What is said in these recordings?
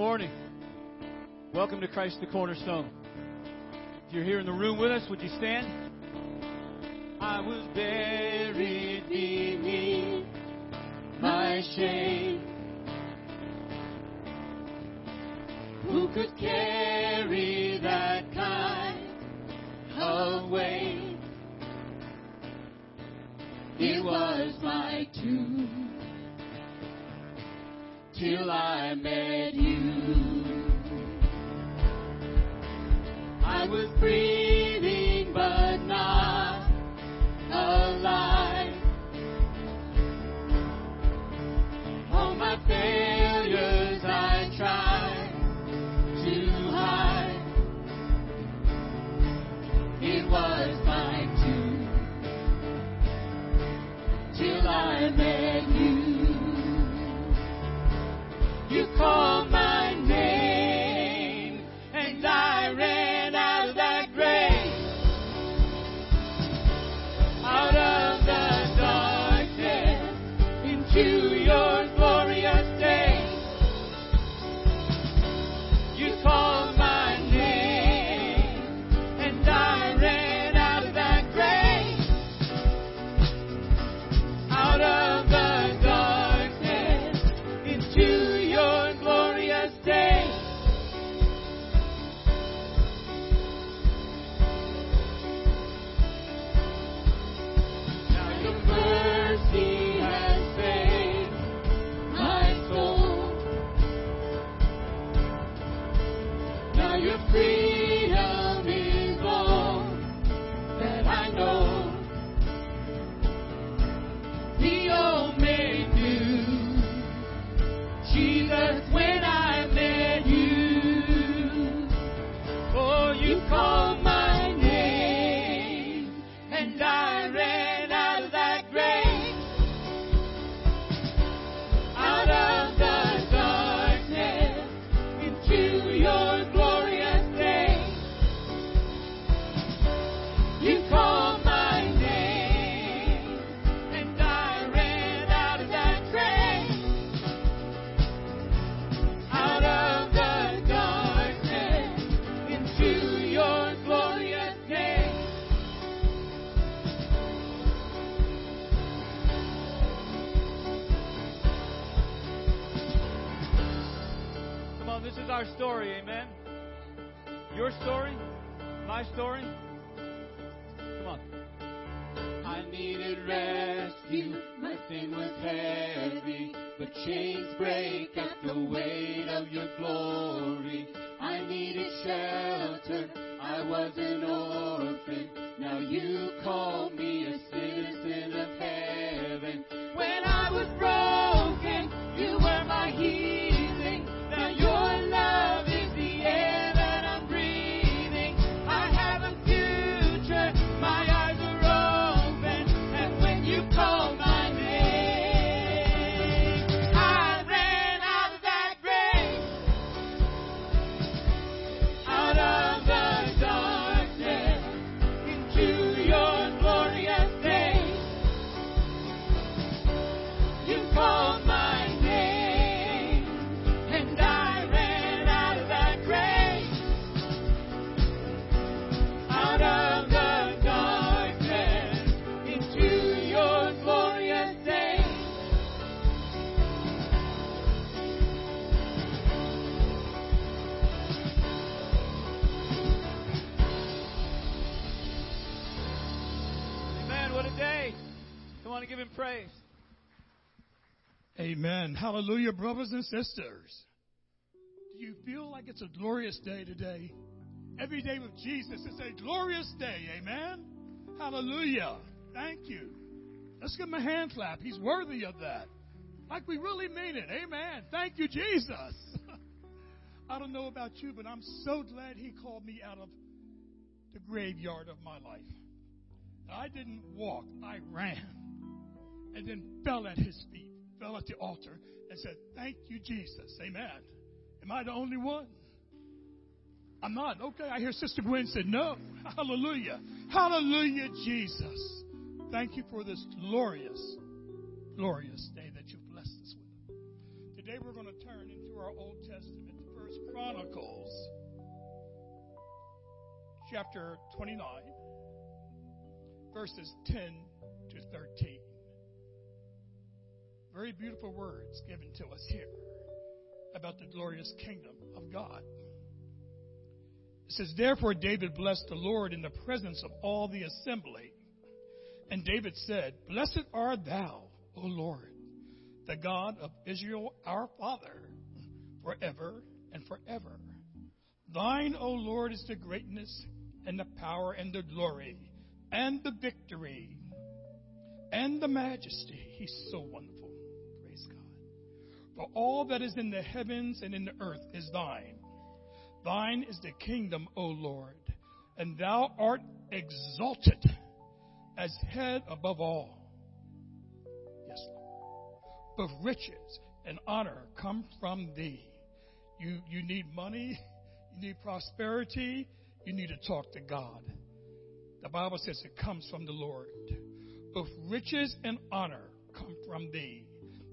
Morning. Welcome to Christ the Cornerstone. If you're here in the room with us, would you stand? I was buried beneath my shame. Who could carry that kind of weight? It was my tomb till I met you. I was breathing Now our story, amen. Your story, my story. Come on. I needed rescue, my sin was heavy, but chains break at the weight of your glory. I needed shelter, I was an orphan, now you call Come on and give him praise. Amen. Hallelujah, brothers and sisters. Do you feel like it's a glorious day today? Every day with Jesus is a glorious day. Amen. Hallelujah. Thank you. Let's give him a hand clap. He's worthy of that. Like we really mean it. Amen. Thank you, Jesus. I don't know about you, but I'm so glad he called me out of the graveyard of my life. I didn't walk, I ran. And then fell at his feet, fell at the altar, and said, Thank you, Jesus. Amen. Am I the only one? I'm not. Okay, I hear Sister Gwen said, No. Hallelujah. Hallelujah, Jesus. Thank you for this glorious, glorious day that you've blessed us with. Today we're going to turn into our Old Testament First Chronicles chapter 29, verses 10 to 13. Very beautiful words given to us here about the glorious kingdom of God. It says, Therefore David blessed the Lord in the presence of all the assembly. And David said, Blessed art thou, O Lord, the God of Israel our Father, forever and forever. Thine, O Lord, is the greatness and the power and the glory and the victory and the majesty. He's so wonderful. For all that is in the heavens and in the earth is thine. Thine is the kingdom, O Lord, and thou art exalted as head above all. Yes, Lord. Both riches and honor come from thee. You, you need money, you need prosperity, you need to talk to God. The Bible says it comes from the Lord. Both riches and honor come from thee,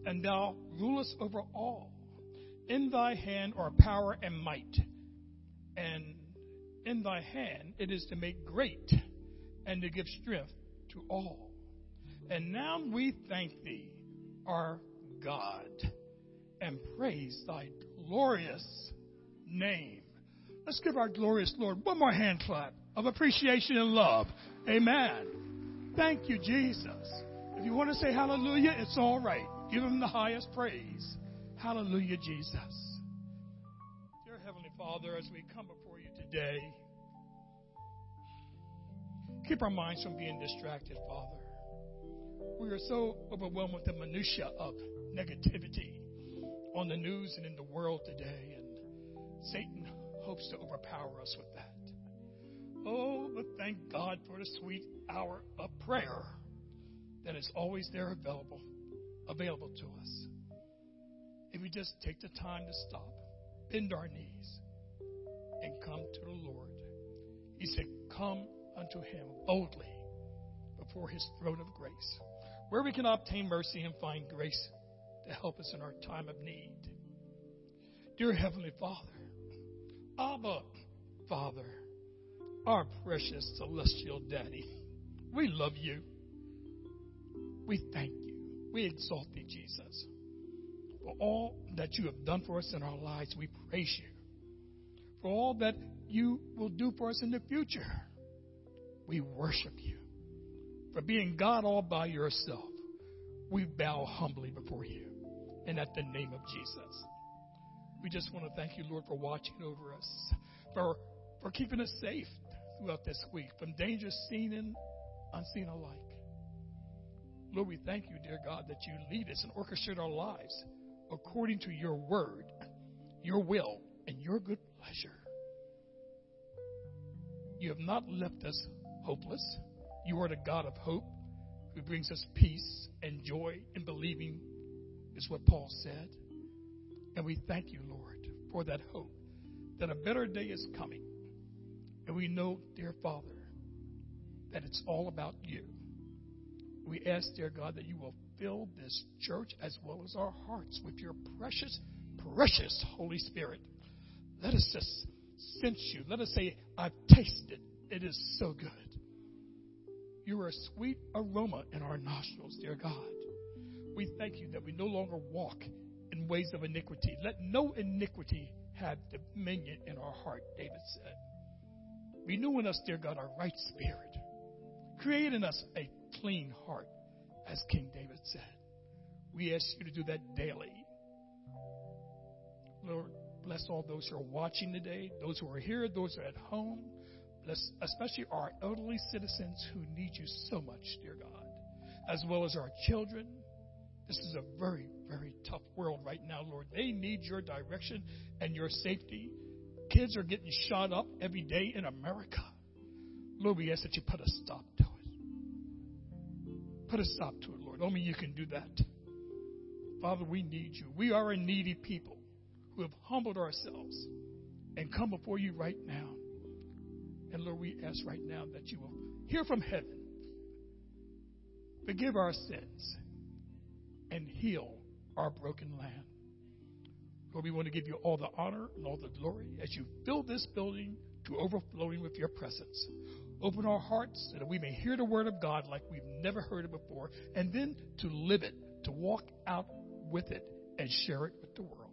and thou rulest over all. In thy hand are power and might, and in thy hand it is to make great and to give strength to all. And now we thank thee, our God, and praise thy glorious name. Let's give our glorious Lord one more hand clap of appreciation and love. Amen. Thank you, Jesus. If you want to say hallelujah, it's all right. Give him the highest praise. Hallelujah, Jesus. Dear Heavenly Father, as we come before you today, keep our minds from being distracted, Father. We are so overwhelmed with the minutia of negativity on the news and in the world today, and Satan hopes to overpower us with that. Oh, but thank God for the sweet hour of prayer that is always there available, available to us. If we just take the time to stop, bend our knees, and come to the Lord. He said, Come unto him boldly before his throne of grace, where we can obtain mercy and find grace to help us in our time of need. Dear Heavenly Father, Abba, Father, our precious celestial Daddy, we love you. We thank you. We exalt thee, Jesus. For all that you have done for us in our lives, we praise you. For all that you will do for us in the future, we worship you. For being God all by yourself, we bow humbly before you and at the name of Jesus. We just want to thank you, Lord, for watching over us, for, for keeping us safe throughout this week from dangers seen and unseen alike. Lord, we thank you, dear God, that you lead us and orchestrate our lives according to your word, your will, and your good pleasure. You have not left us hopeless. You are the God of hope who brings us peace and joy in believing, is what Paul said. And we thank you, Lord, for that hope that a better day is coming. And we know, dear Father, that it's all about you. We ask, dear God, that you will fill this church as well as our hearts with your precious, precious Holy Spirit. Let us just sense you. Let us say, I've tasted. It is so good. You are a sweet aroma in our nostrils, dear God. We thank you that we no longer walk in ways of iniquity. Let no iniquity have dominion in our heart, David said. Renew in us, dear God, our right spirit. Create in us a clean heart, as King David said. We ask you to do that daily. Lord, bless all those who are watching today, those who are here, those who are at home. Bless especially our elderly citizens who need you so much, dear God, as well as our children. This is a very, very tough world right now, Lord. They need your direction and your safety. Kids are getting shot up every day in America. Lord, we ask that you put a stop to it. Put a stop to it, Lord. Only you can do that. Father, we need you. We are a needy people who have humbled ourselves and come before you right now. And Lord, we ask right now that you will hear from heaven, forgive our sins, and heal our broken land. Lord, we want to give you all the honor and all the glory as you fill this building to overflowing with your presence. Open our hearts so that we may hear the word of God like we've never heard it before, and then to live it, to walk out with it, and share it with the world.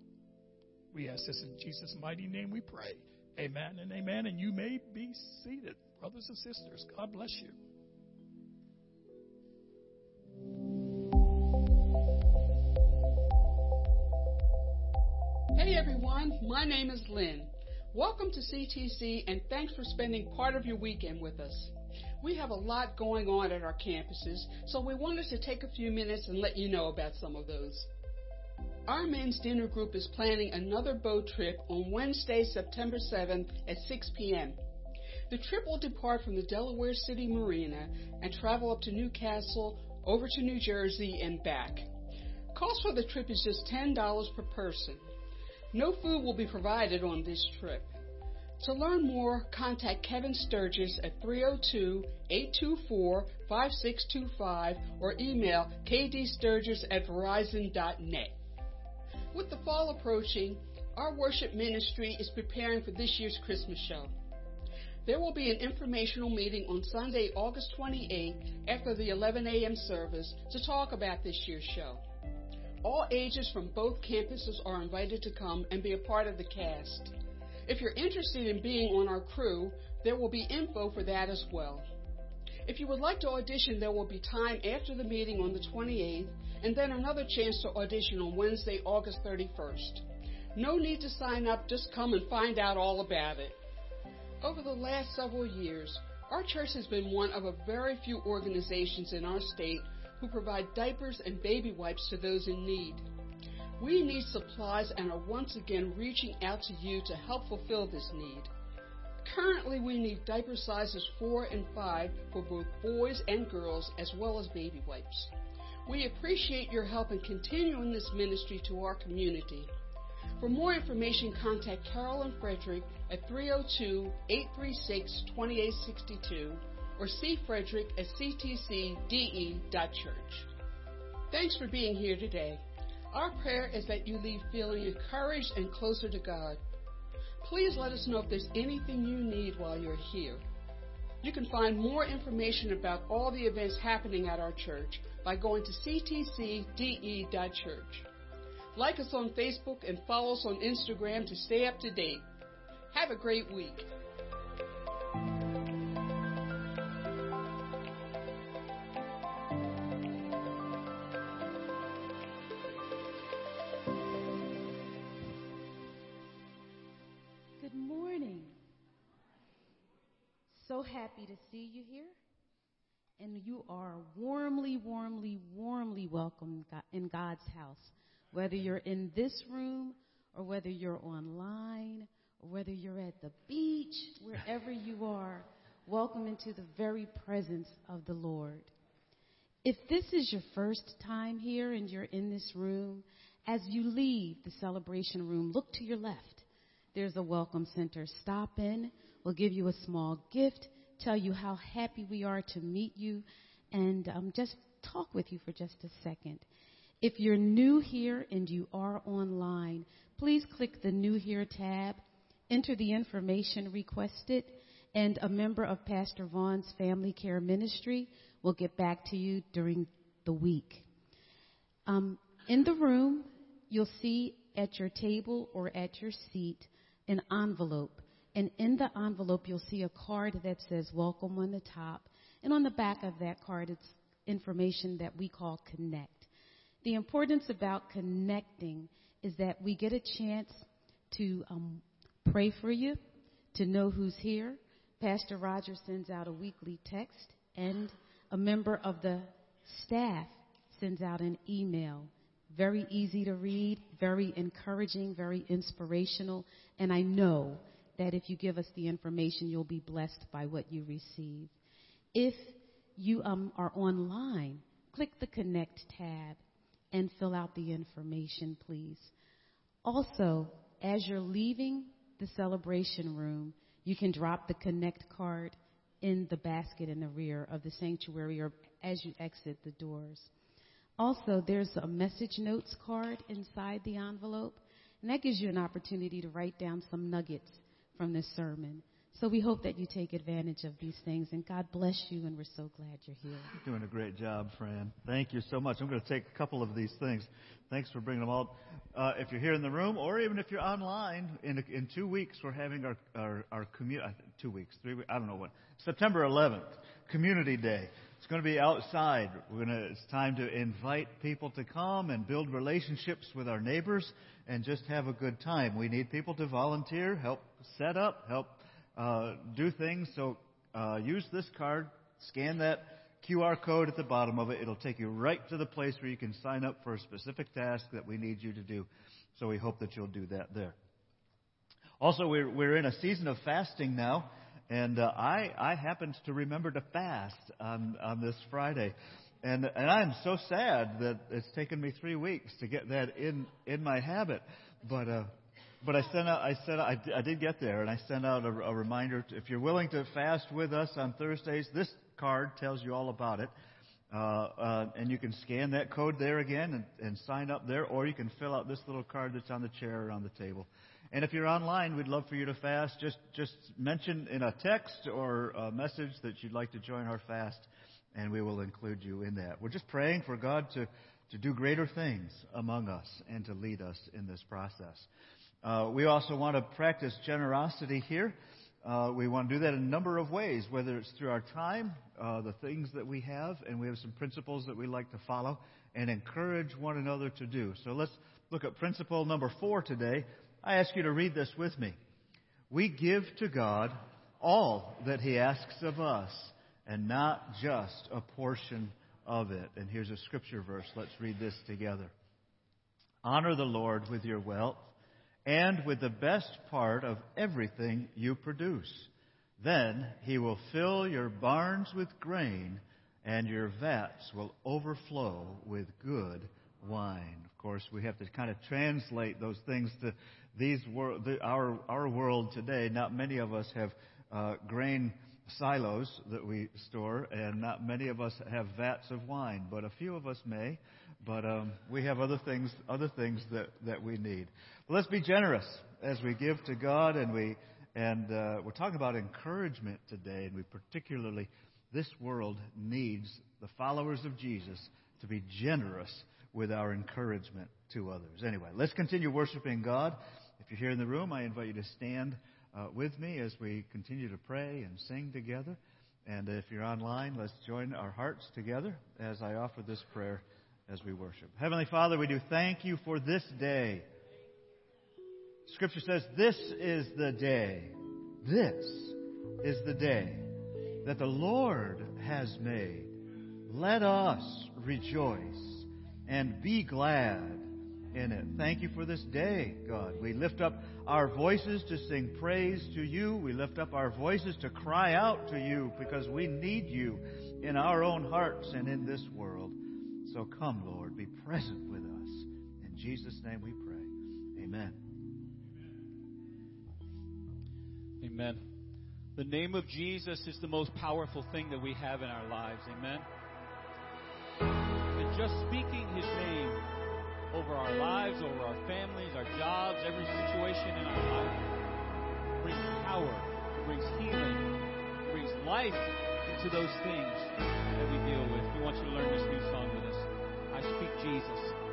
We ask this in Jesus' mighty name we pray. Amen and amen. And you may be seated, brothers and sisters. God bless you. Hey everyone, my name is Lynn. Welcome to CTC and thanks for spending part of your weekend with us. We have a lot going on at our campuses, so we wanted to take a few minutes and let you know about some of those. Our men's dinner group is planning another boat trip on Wednesday, September 7th at 6 p.m. The trip will depart from the Delaware City Marina and travel up to New Castle, over to New Jersey, and back. Cost for the trip is just $10 per person. No food will be provided on this trip. To learn more, contact Kevin Sturgis at 302 824 5625 or email kdsturgis at verizon.net. With the fall approaching, our worship ministry is preparing for this year's Christmas show. There will be an informational meeting on Sunday, August 28th after the 11 a.m. service to talk about this year's show. All ages from both campuses are invited to come and be a part of the cast. If you're interested in being on our crew, there will be info for that as well. If you would like to audition, there will be time after the meeting on the 28th and then another chance to audition on Wednesday, August 31st. No need to sign up, just come and find out all about it. Over the last several years, our church has been one of a very few organizations in our state who provide diapers and baby wipes to those in need. We need supplies and are once again reaching out to you to help fulfill this need. Currently, we need diaper sizes 4 and 5 for both boys and girls, as well as baby wipes. We appreciate your help in continuing this ministry to our community. For more information, contact Carol and Frederick at 302 836 2862 or see Frederick at ctcde.church. Thanks for being here today. Our prayer is that you leave feeling encouraged and closer to God. Please let us know if there's anything you need while you're here. You can find more information about all the events happening at our church by going to ctcde.church. Like us on Facebook and follow us on Instagram to stay up to date. Have a great week. So happy to see you here. And you are warmly, warmly, warmly welcome in God's house. Whether you're in this room or whether you're online or whether you're at the beach, wherever you are, welcome into the very presence of the Lord. If this is your first time here and you're in this room, as you leave the celebration room, look to your left. There's a welcome center. Stop in. We'll give you a small gift, tell you how happy we are to meet you, and um, just talk with you for just a second. If you're new here and you are online, please click the New Here tab, enter the information requested, and a member of Pastor Vaughn's Family Care Ministry will get back to you during the week. Um, in the room, you'll see at your table or at your seat an envelope. And in the envelope, you'll see a card that says welcome on the top. And on the back of that card, it's information that we call connect. The importance about connecting is that we get a chance to um, pray for you, to know who's here. Pastor Roger sends out a weekly text, and a member of the staff sends out an email very easy to read, very encouraging, very inspirational, and I know that if you give us the information, you'll be blessed by what you receive. If you um, are online, click the Connect tab and fill out the information, please. Also, as you're leaving the celebration room, you can drop the Connect card in the basket in the rear of the sanctuary or as you exit the doors. Also, there's a message notes card inside the envelope, And that gives you an opportunity to write down some nuggets from this sermon. So we hope that you take advantage of these things. And God bless you, and we're so glad you're here. You're doing a great job, Fran. Thank you so much. I'm going to take a couple of these things. Thanks for bringing them all. Uh, if you're here in the room, or even if you're online, in, in two weeks we're having our our, our community. Two weeks, three weeks. I don't know what. September 11th, Community Day. It's going to be outside. We're going to, it's time to invite people to come and build relationships with our neighbors and just have a good time. We need people to volunteer, help set up, help uh, do things. So uh, use this card, scan that QR code at the bottom of it. It'll take you right to the place where you can sign up for a specific task that we need you to do. So we hope that you'll do that there. Also, we're, we're in a season of fasting now. And uh, I, I happened to remember to fast on, on this Friday. And, and I'm so sad that it's taken me three weeks to get that in, in my habit. But, uh, but I sent out, I said, I, I did get there and I sent out a, a reminder. To, if you're willing to fast with us on Thursdays, this card tells you all about it. Uh, uh, and you can scan that code there again and, and sign up there, or you can fill out this little card that's on the chair or on the table. And if you're online, we'd love for you to fast. Just, just mention in a text or a message that you'd like to join our fast, and we will include you in that. We're just praying for God to, to do greater things among us and to lead us in this process. Uh, we also want to practice generosity here. Uh, we want to do that in a number of ways, whether it's through our time, uh, the things that we have, and we have some principles that we like to follow and encourage one another to do. So let's look at principle number four today I ask you to read this with me. We give to God all that He asks of us, and not just a portion of it. And here's a scripture verse. Let's read this together. Honor the Lord with your wealth and with the best part of everything you produce. Then He will fill your barns with grain, and your vats will overflow with good wine. Of course, we have to kind of translate those things to these wor- the, our our world today. Not many of us have uh, grain silos that we store, and not many of us have vats of wine, but a few of us may. But um, we have other things other things that that we need. Let's be generous as we give to God, and we and uh, we're talking about encouragement today, and we particularly this world needs the followers of Jesus to be generous with our encouragement to others. Anyway, let's continue worshiping God. If you're here in the room, I invite you to stand uh, with me as we continue to pray and sing together. And if you're online, let's join our hearts together as I offer this prayer as we worship. Heavenly Father, we do thank you for this day. Scripture says, This is the day. This is the day that the Lord has made. Let us rejoice and be glad in it. Thank you for this day, God. We lift up our voices to sing praise to you. We lift up our voices to cry out to you because we need you in our own hearts and in this world. So come, Lord, be present with us. In Jesus' name we pray. Amen. Amen. The name of Jesus is the most powerful thing that we have in our lives. Amen And just speaking His name over our lives, over our families, our jobs, every situation in our life brings power, brings healing, brings life into those things that we deal with. We want you to learn this new song with us. I speak Jesus.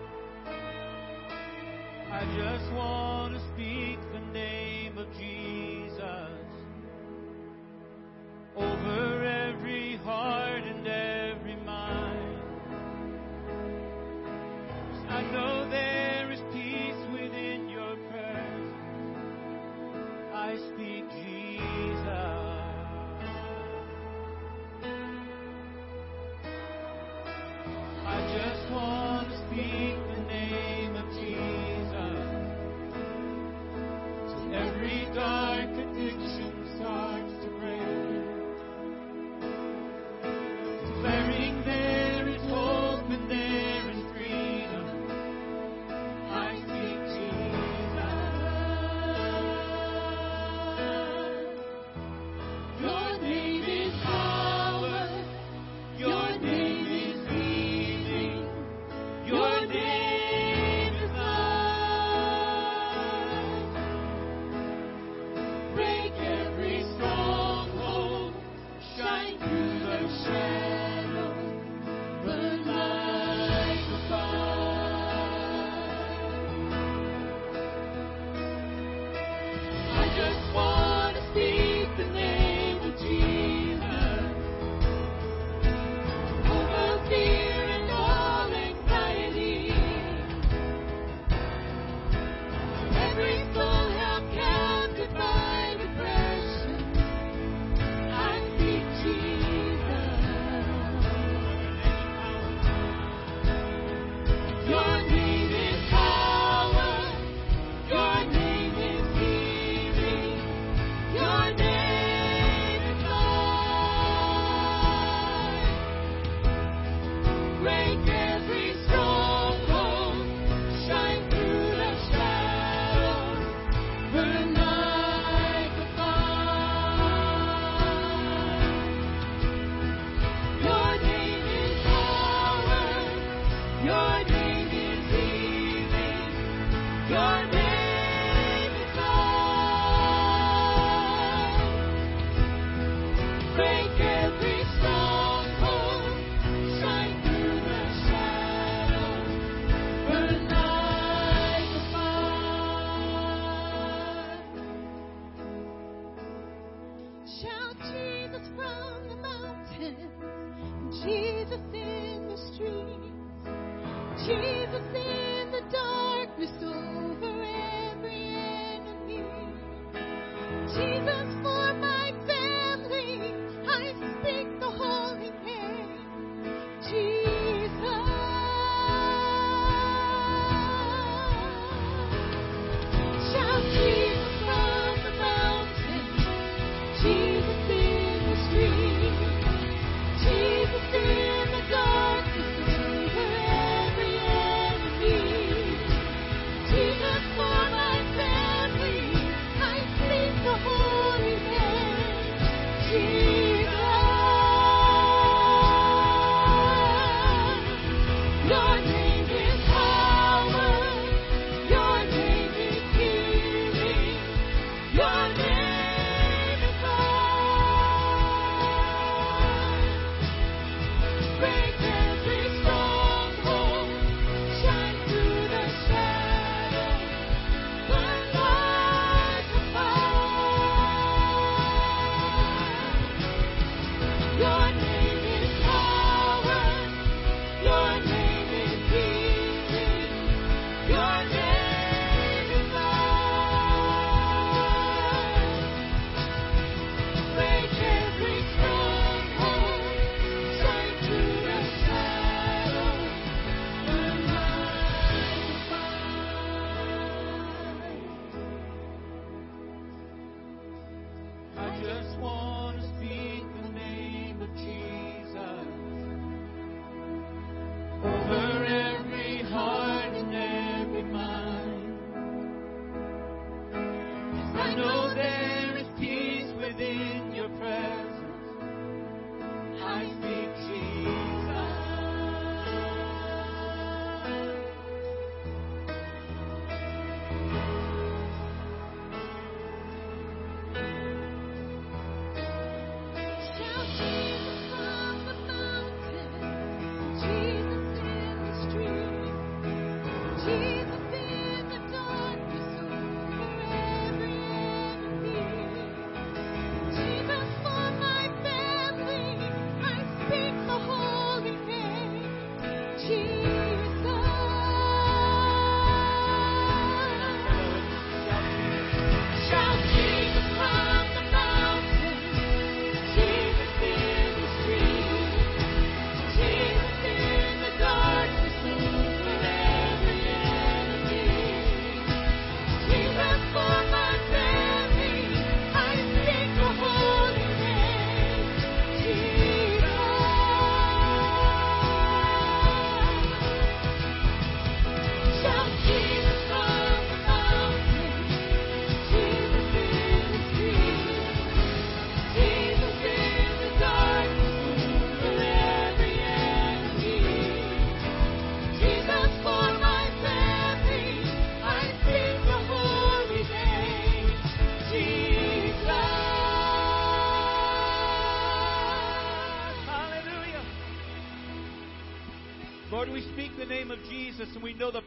I just want to speak the name of Jesus over every heart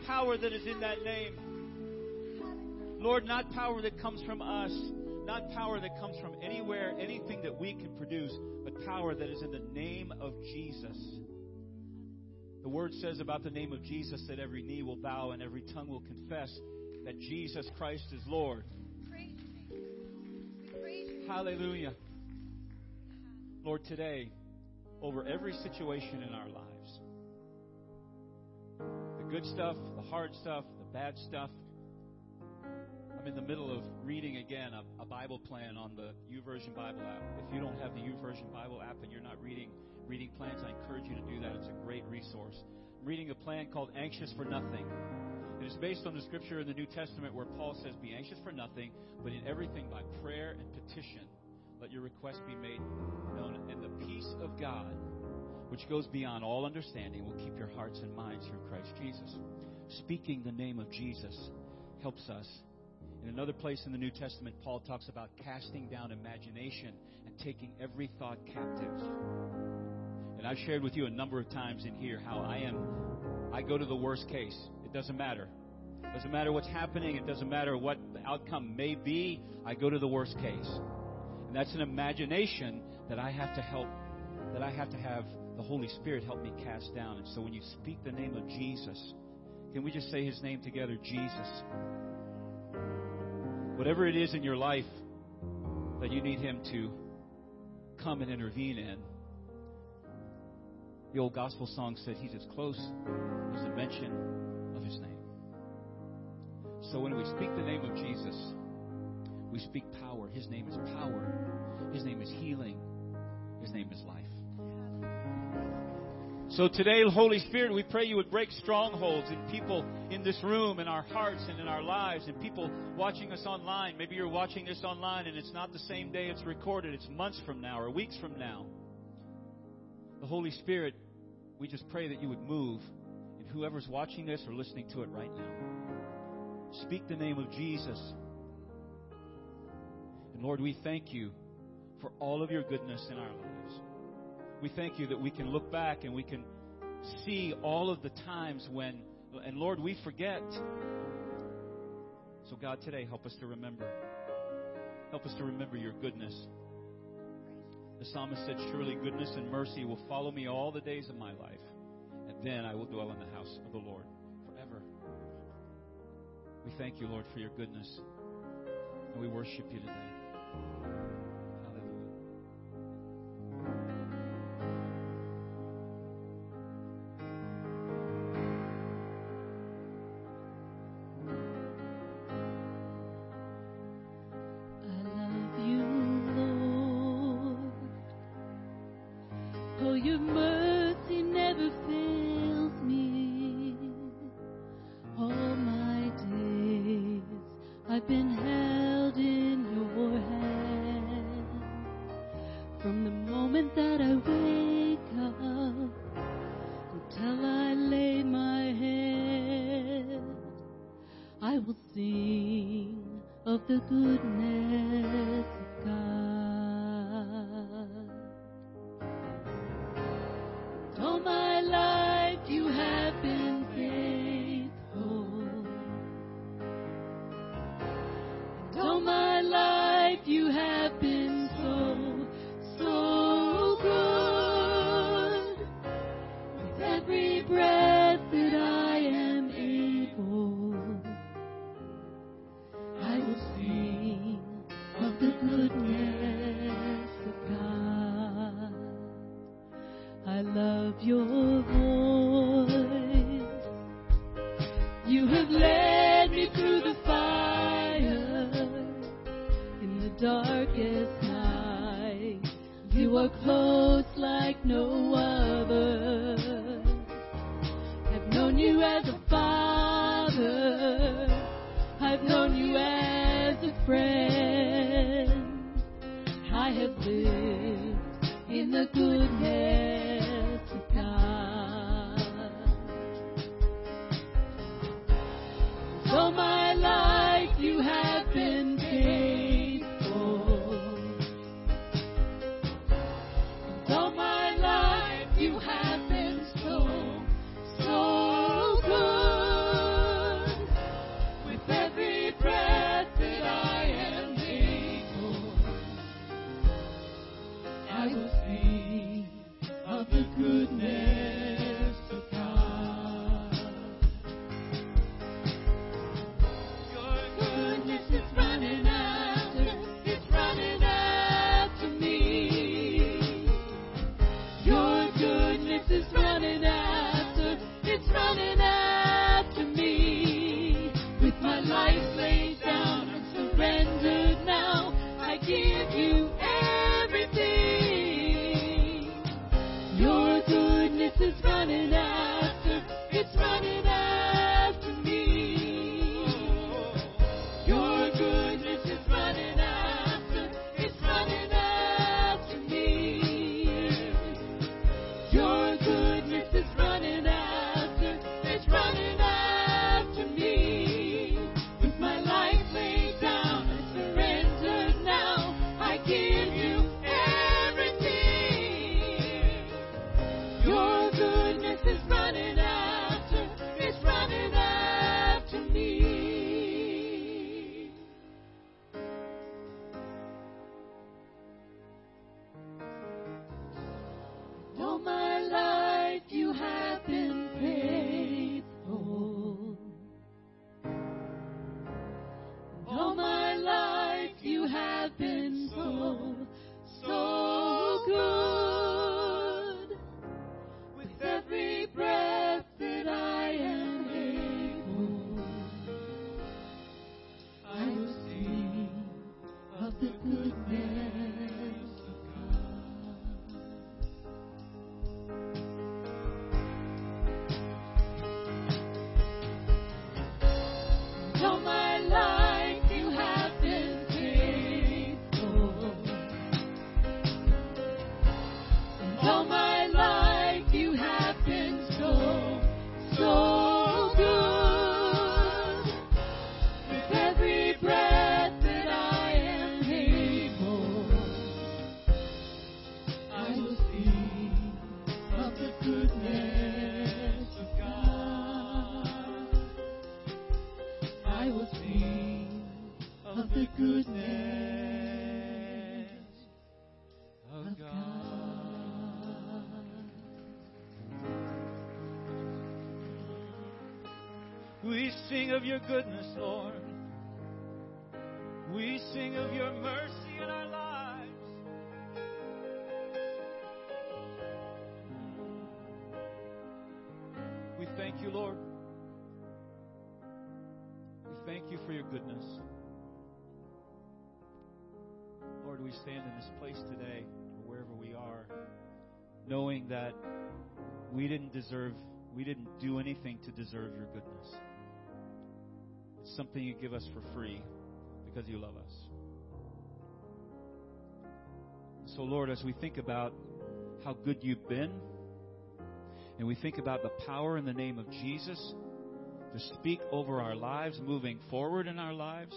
power that is in that name. Lord, not power that comes from us, not power that comes from anywhere, anything that we can produce, but power that is in the name of Jesus. The word says about the name of Jesus that every knee will bow and every tongue will confess that Jesus Christ is Lord. Hallelujah. Lord, today, over every situation in our lives, the good stuff, the hard stuff, the bad stuff. I'm in the middle of reading again a, a Bible plan on the YouVersion Bible app. If you don't have the YouVersion Bible app and you're not reading reading plans, I encourage you to do that. It's a great resource. I'm reading a plan called Anxious for Nothing. It is based on the scripture in the New Testament where Paul says, Be anxious for nothing, but in everything by prayer and petition, let your request be made known. And the peace of God, which goes beyond all understanding, will keep your hearts and minds through Christ Jesus speaking the name of Jesus helps us. In another place in the New Testament, Paul talks about casting down imagination and taking every thought captive. And I've shared with you a number of times in here how I am, I go to the worst case. It doesn't matter. It doesn't matter what's happening. It doesn't matter what the outcome may be. I go to the worst case. And that's an imagination that I have to help, that I have to have the Holy Spirit help me cast down. And so when you speak the name of Jesus, can we just say his name together? Jesus. Whatever it is in your life that you need him to come and intervene in, the old gospel song said he's as close as the mention of his name. So when we speak the name of Jesus, we speak power. His name is power. His name is healing. His name is life. So today, Holy Spirit, we pray you would break strongholds in people in this room, in our hearts, and in our lives, and people watching us online. Maybe you're watching this online and it's not the same day it's recorded, it's months from now or weeks from now. The Holy Spirit, we just pray that you would move in whoever's watching this or listening to it right now. Speak the name of Jesus. And Lord, we thank you for all of your goodness in our lives. We thank you that we can look back and we can see all of the times when, and Lord, we forget. So, God, today, help us to remember. Help us to remember your goodness. The psalmist said, Surely goodness and mercy will follow me all the days of my life, and then I will dwell in the house of the Lord forever. We thank you, Lord, for your goodness, and we worship you today. Oh, your mercy never fails. and of your goodness, Lord. We sing of your mercy in our lives. We thank you, Lord. We thank you for your goodness. Lord, we stand in this place today, or wherever we are, knowing that we didn't deserve, we didn't do anything to deserve your goodness something you give us for free because you love us. So, Lord, as we think about how good you've been, and we think about the power in the name of Jesus to speak over our lives, moving forward in our lives,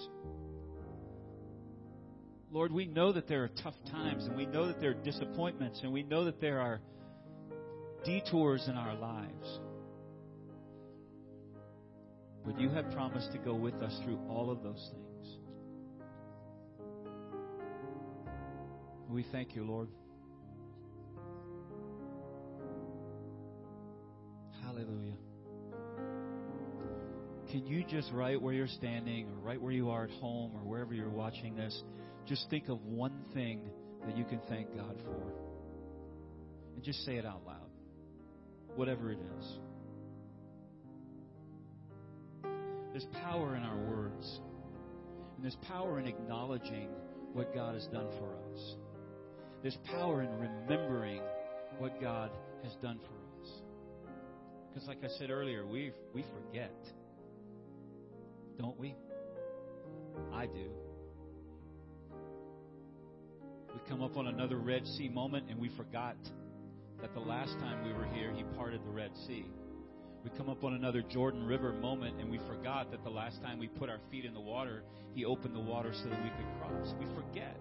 Lord, we know that there are tough times, and we know that there are disappointments, and we know that there are detours in our lives. But you have promised to go with us through all of those things. We thank you, Lord. Hallelujah. Can you just, right where you're standing, or right where you are at home, or wherever you're watching this, just think of one thing that you can thank God for? And just say it out loud, whatever it is. There's power in our words. And there's power in acknowledging what God has done for us. There's power in remembering what God has done for us. Because, like I said earlier, we, we forget. Don't we? I do. We come up on another Red Sea moment and we forgot that the last time we were here, He parted the Red Sea. We come up on another Jordan River moment and we forgot that the last time we put our feet in the water, He opened the water so that we could cross. We forget.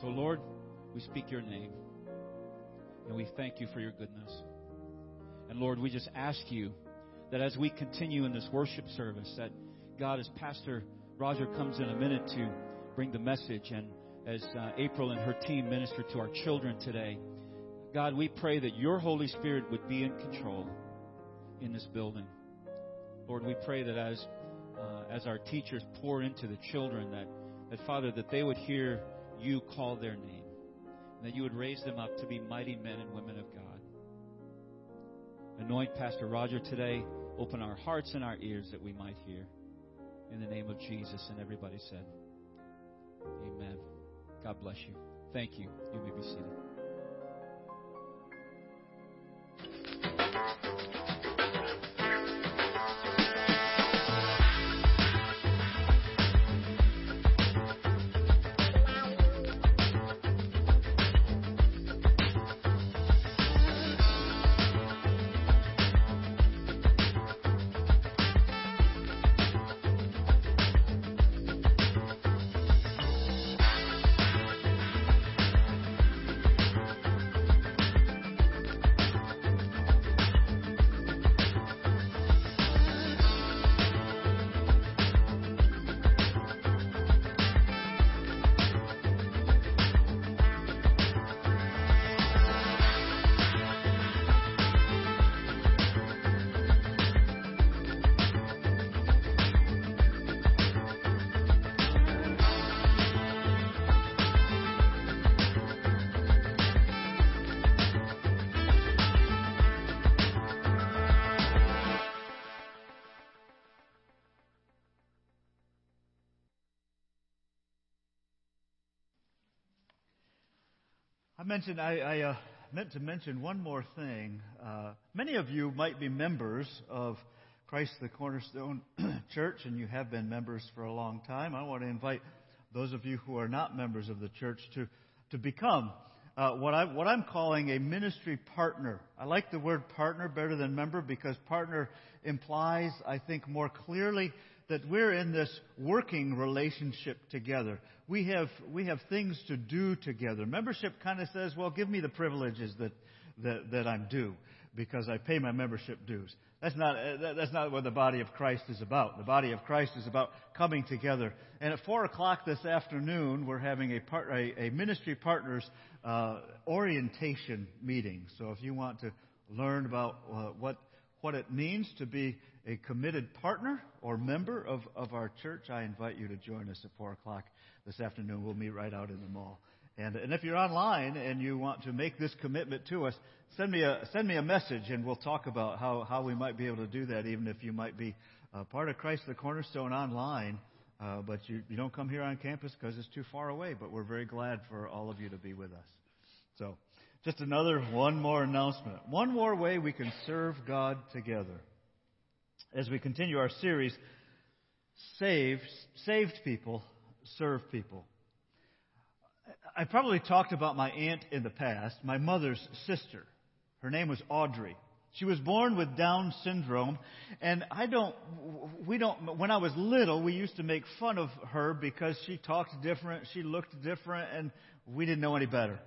So, Lord, we speak your name and we thank you for your goodness. And Lord, we just ask you that as we continue in this worship service, that God, as Pastor Roger comes in a minute to bring the message, and as uh, April and her team minister to our children today, God, we pray that your Holy Spirit would be in control in this building. Lord, we pray that as uh, as our teachers pour into the children, that, that Father, that they would hear you call their name, and that you would raise them up to be mighty men and women of God. Anoint Pastor Roger today. Open our hearts and our ears that we might hear. In the name of Jesus, and everybody said, Amen. God bless you. Thank you. You may be seated. I I, I uh, meant to mention one more thing. Uh, many of you might be members of Christ the Cornerstone Church, and you have been members for a long time. I want to invite those of you who are not members of the church to to become uh, what, I, what I'm calling a ministry partner. I like the word partner better than member because partner implies, I think, more clearly that we're in this working relationship together. We have, we have things to do together. Membership kind of says, well, give me the privileges that, that, that I'm due because I pay my membership dues. That's not, that's not what the body of Christ is about. The body of Christ is about coming together. And at 4 o'clock this afternoon, we're having a, part, a, a ministry partners uh, orientation meeting. So if you want to learn about uh, what, what it means to be a committed partner or member of, of our church, I invite you to join us at 4 o'clock this afternoon. We'll meet right out in the mall. And, and if you're online and you want to make this commitment to us, send me a, send me a message and we'll talk about how, how we might be able to do that, even if you might be uh, part of Christ the Cornerstone online, uh, but you, you don't come here on campus because it's too far away. But we're very glad for all of you to be with us. So, just another one more announcement. One more way we can serve God together. As we continue our series, Saved, saved people serve people. I probably talked about my aunt in the past, my mother's sister. Her name was Audrey. She was born with Down syndrome, and I don't, we don't, when I was little, we used to make fun of her because she talked different, she looked different, and we didn't know any better.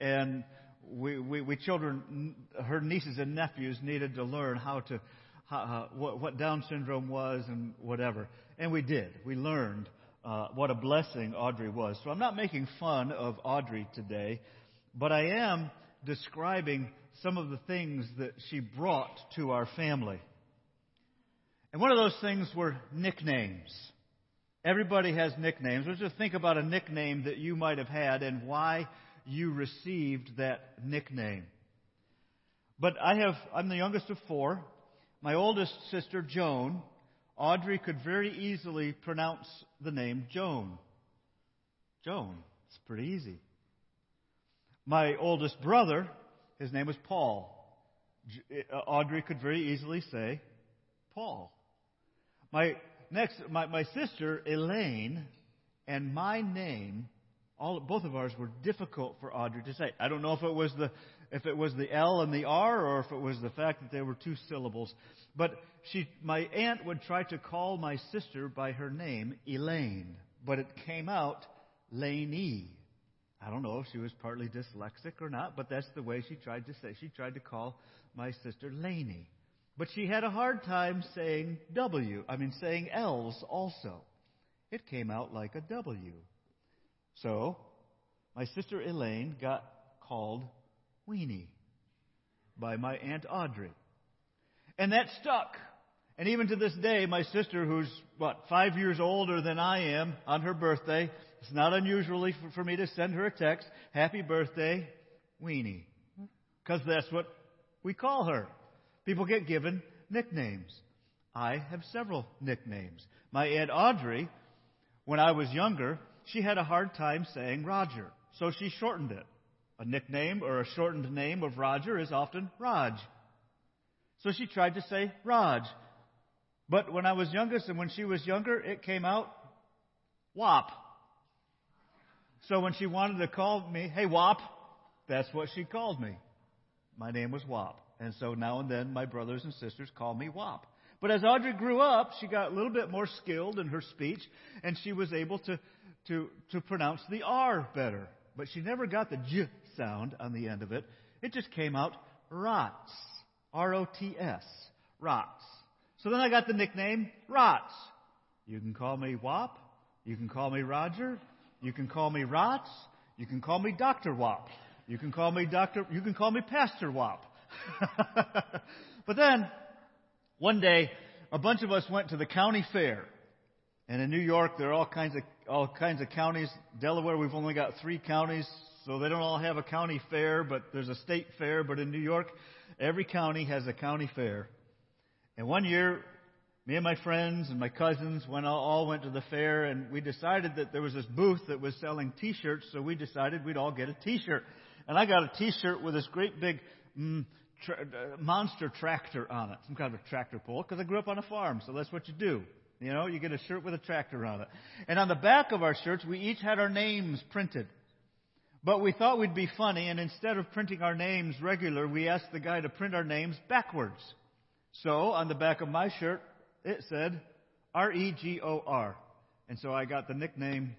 And we, we, we children, her nieces and nephews needed to learn how to, how, what, what Down syndrome was and whatever. And we did. We learned uh, what a blessing Audrey was. So I'm not making fun of Audrey today, but I am describing some of the things that she brought to our family. And one of those things were nicknames. Everybody has nicknames. Let's just think about a nickname that you might have had and why you received that nickname. But I have, I'm the youngest of four. My oldest sister, Joan, Audrey could very easily pronounce the name Joan. Joan. It's pretty easy. My oldest brother, his name was Paul. Uh, Audrey could very easily say Paul. My next, my, my sister Elaine, and my name, all both of ours were difficult for Audrey to say. I don't know if it was the if it was the L and the R or if it was the fact that they were two syllables. But she, my aunt would try to call my sister by her name, Elaine, but it came out Laney. I don't know if she was partly dyslexic or not, but that's the way she tried to say. She tried to call my sister Laney. But she had a hard time saying W, I mean saying L's also. It came out like a W. So, my sister Elaine got called Weenie by my Aunt Audrey. And that stuck. And even to this day, my sister, who's, what, five years older than I am, on her birthday, it's not unusual for me to send her a text, Happy birthday, Weenie. Because that's what we call her. People get given nicknames. I have several nicknames. My Aunt Audrey, when I was younger, she had a hard time saying Roger, so she shortened it. A nickname or a shortened name of Roger is often Raj. So she tried to say Raj. But when I was youngest and when she was younger, it came out Wop. So when she wanted to call me, hey Wop, that's what she called me. My name was Wop. And so now and then my brothers and sisters call me Wop. But as Audrey grew up, she got a little bit more skilled in her speech and she was able to, to, to pronounce the R better. But she never got the J sound on the end of it. It just came out Rots. R O T S. Rots. So then I got the nickname Rots. You can call me Wop. You can call me Roger. You can call me Rots. You can call me Dr. Wop. You can call me Dr. You can call me Pastor Wop. but then, one day, a bunch of us went to the county fair. And in New York, there are all kinds of all kinds of counties. Delaware, we've only got three counties, so they don't all have a county fair, but there's a state fair. But in New York, Every county has a county fair. And one year, me and my friends and my cousins went all, went to the fair, and we decided that there was this booth that was selling T-shirts, so we decided we'd all get a T-shirt. and I got a T-shirt with this great big mm, tra- uh, monster tractor on it, some kind of a tractor pull, because I grew up on a farm, so that's what you do. You know, you get a shirt with a tractor on it. And on the back of our shirts, we each had our names printed. But we thought we'd be funny, and instead of printing our names regular, we asked the guy to print our names backwards. So on the back of my shirt, it said R E G O R. And so I got the nickname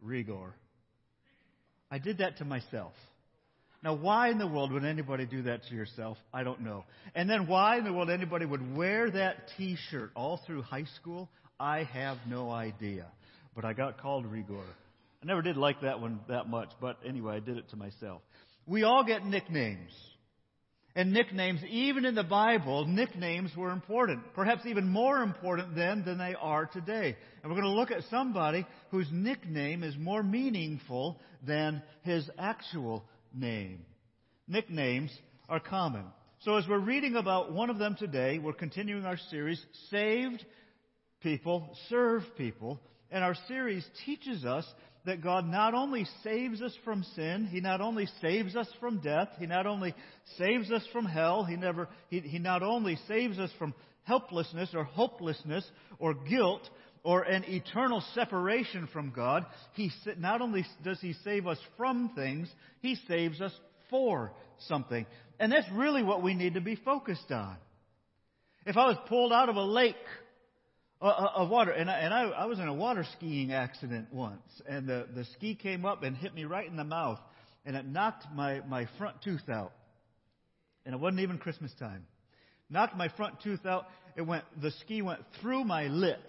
Rigor. I did that to myself. Now, why in the world would anybody do that to yourself? I don't know. And then why in the world anybody would wear that t shirt all through high school? I have no idea. But I got called Rigor. I never did like that one that much, but anyway, I did it to myself. We all get nicknames. And nicknames, even in the Bible, nicknames were important. Perhaps even more important then than they are today. And we're going to look at somebody whose nickname is more meaningful than his actual name. Nicknames are common. So as we're reading about one of them today, we're continuing our series, Saved People, Serve People. And our series teaches us that God not only saves us from sin, He not only saves us from death, He not only saves us from hell, He never, He, he not only saves us from helplessness or hopelessness or guilt or an eternal separation from God, He not only does He save us from things, He saves us for something. And that's really what we need to be focused on. If I was pulled out of a lake of water. And I, and I, I was in a water skiing accident once, and the, the ski came up and hit me right in the mouth, and it knocked my, my front tooth out. And it wasn't even Christmas time. Knocked my front tooth out. It went, the ski went through my lip.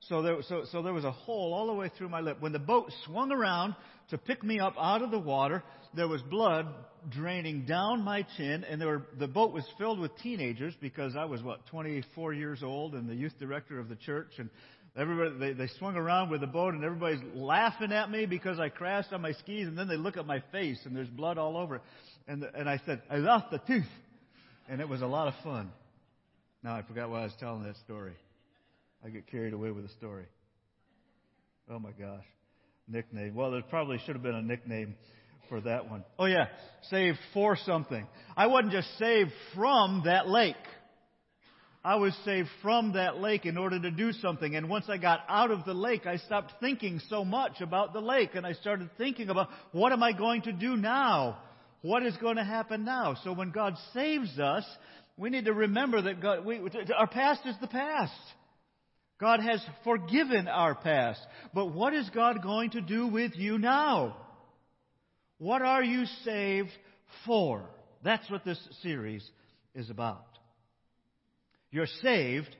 So there, so, so there was a hole all the way through my lip. When the boat swung around to pick me up out of the water, there was blood draining down my chin, and there were, the boat was filled with teenagers because I was, what, 24 years old and the youth director of the church. And everybody, they, they swung around with the boat, and everybody's laughing at me because I crashed on my skis, and then they look at my face, and there's blood all over it. And, and I said, I lost a tooth. And it was a lot of fun. Now I forgot why I was telling that story. I get carried away with the story. Oh my gosh. Nickname. Well, there probably should have been a nickname for that one. Oh yeah, saved for something. I wasn't just saved from that lake. I was saved from that lake in order to do something. And once I got out of the lake, I stopped thinking so much about the lake and I started thinking about what am I going to do now? What is going to happen now? So when God saves us, we need to remember that God, we, our past is the past. God has forgiven our past. But what is God going to do with you now? What are you saved for? That's what this series is about. You're saved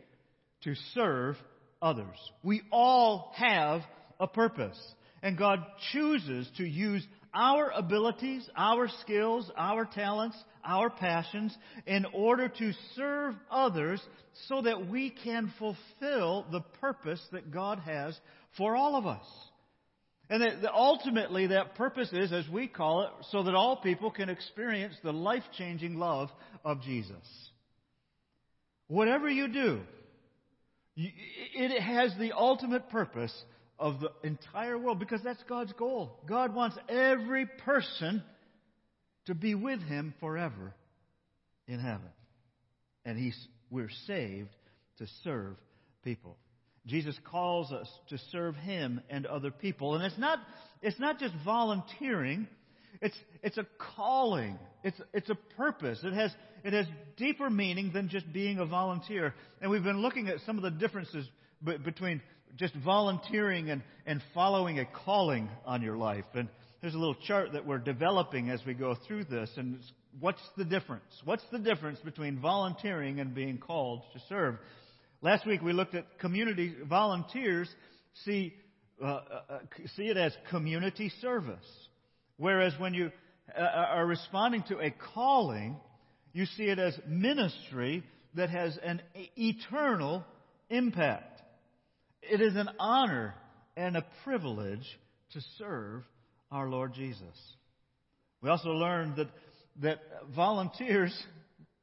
to serve others. We all have a purpose. And God chooses to use our abilities, our skills, our talents, our passions in order to serve others so that we can fulfill the purpose that God has for all of us. And that, ultimately that purpose is, as we call it, so that all people can experience the life-changing love of Jesus. Whatever you do, it has the ultimate purpose of the entire world because that's God's goal. God wants every person to be with Him forever in heaven. And he's, we're saved to serve people. Jesus calls us to serve Him and other people. And it's not, it's not just volunteering. It's, it's a calling. It's, it's a purpose. It has, it has deeper meaning than just being a volunteer. And we've been looking at some of the differences between just volunteering and, and following a calling on your life. And there's a little chart that we're developing as we go through this. And what's the difference? What's the difference between volunteering and being called to serve? Last week we looked at community volunteers see uh, uh, uh see it as community service, whereas when you uh, uh, are responding to a calling, you see it as ministry that has an eternal impact. It is an honor and a privilege to serve our Lord Jesus. We also learned that, that volunteers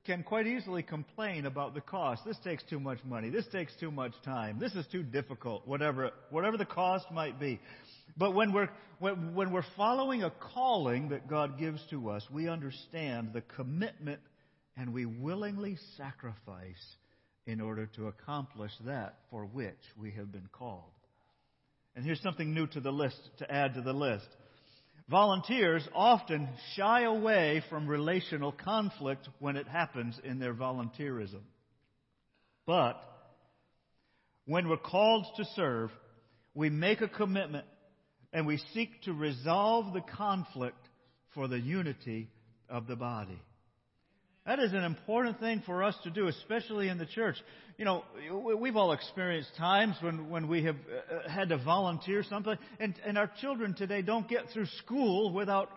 can quite easily complain about the cost. This takes too much money. This takes too much time. This is too difficult. Whatever, whatever the cost might be. But when we're, when, when we're following a calling that God gives to us, we understand the commitment and we willingly sacrifice in order to accomplish that for which we have been called. And here's something new to the list, to add to the list. Volunteers often shy away from relational conflict when it happens in their volunteerism. But when we're called to serve, we make a commitment and we seek to resolve the conflict for the unity of the body. That is an important thing for us to do, especially in the church. You know, we've all experienced times when, when we have uh, had to volunteer something, and, and our children today don't get through school without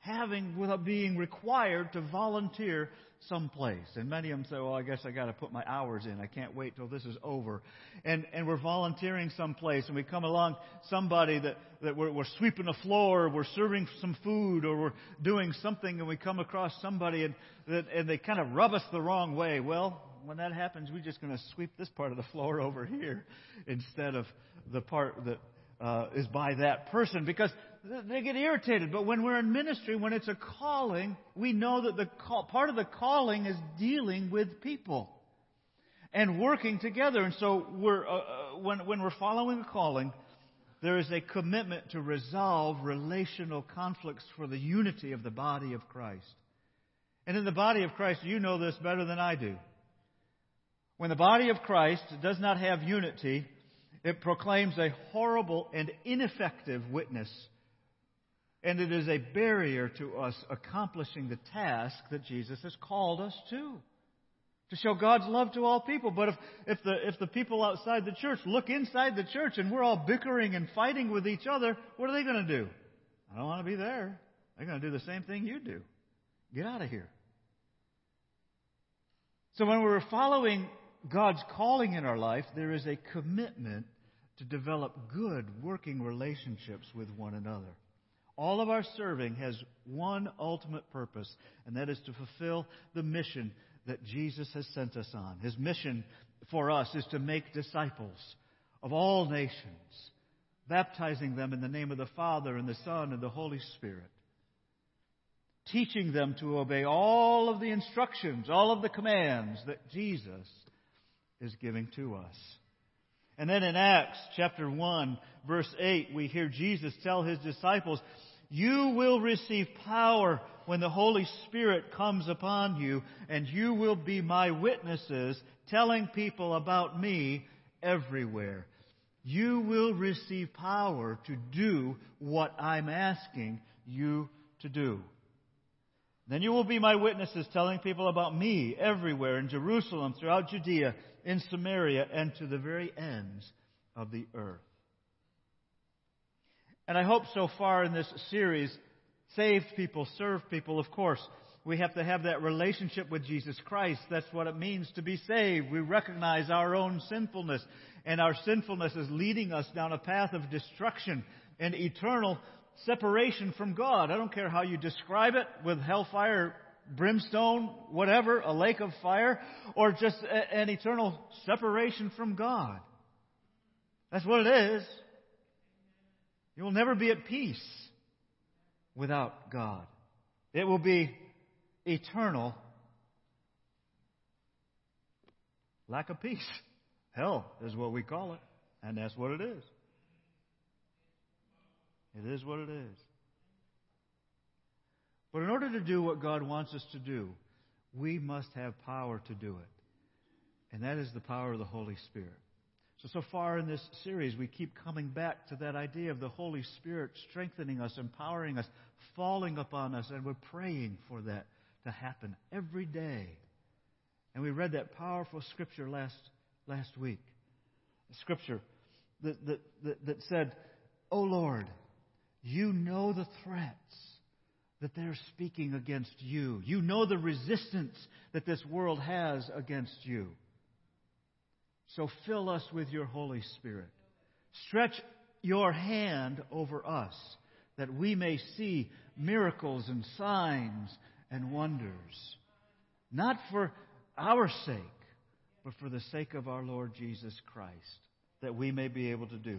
having, without being required to volunteer someplace. And many of them say, well, I guess I got to put my hours in. I can't wait till this is over. And, and we're volunteering someplace and we come along somebody that, that we're, we're sweeping the floor, or we're serving some food, or we're doing something and we come across somebody and, that, and they kind of rub us the wrong way. Well, when that happens, we're just going to sweep this part of the floor over here instead of the part that uh, is by that person because they get irritated. But when we're in ministry, when it's a calling, we know that the call, part of the calling is dealing with people and working together. And so we're, uh, uh, when, when we're following a calling, there is a commitment to resolve relational conflicts for the unity of the body of Christ. And in the body of Christ, you know this better than I do. When the body of Christ does not have unity, it proclaims a horrible and ineffective witness and it is a barrier to us accomplishing the task that Jesus has called us to. To show God's love to all people. But if, if, the, if the people outside the church look inside the church and we're all bickering and fighting with each other, what are they going to do? I don't want to be there. They're going to do the same thing you do. Get out of here. So when we're following God's calling in our life, there is a commitment to develop good working relationships with one another. All of our serving has one ultimate purpose, and that is to fulfill the mission that Jesus has sent us on. His mission for us is to make disciples of all nations, baptizing them in the name of the Father and the Son and the Holy Spirit, teaching them to obey all of the instructions, all of the commands that Jesus is giving to us. And then in Acts chapter 1, verse 8, we hear Jesus tell his disciples, You will receive power when the Holy Spirit comes upon you, and you will be my witnesses, telling people about me everywhere. You will receive power to do what I'm asking you to do. Then you will be my witnesses, telling people about me everywhere in Jerusalem, throughout Judea, in Samaria, and to the very ends of the earth. And I hope so far in this series, saved people, serve people, of course, we have to have that relationship with Jesus Christ. That's what it means to be saved. We recognize our own sinfulness, and our sinfulness is leading us down a path of destruction and eternal separation from God. I don't care how you describe it with hellfire, brimstone, whatever, a lake of fire, or just a, an eternal separation from God. That's what it is. You will never be at peace without God. It will be eternal lack of peace. Hell is what we call it, and that's what it is. It is what it is. But in order to do what God wants us to do, we must have power to do it. And that is the power of the Holy Spirit. So, so far in this series, we keep coming back to that idea of the Holy Spirit strengthening us, empowering us, falling upon us, and we're praying for that to happen every day. And we read that powerful scripture last, last week. A scripture that, that, that, that said, O Lord, you know the threats that they're speaking against you. You know the resistance that this world has against you. So fill us with your Holy Spirit. Stretch your hand over us that we may see miracles and signs and wonders. Not for our sake, but for the sake of our Lord Jesus Christ, that we may be able to do.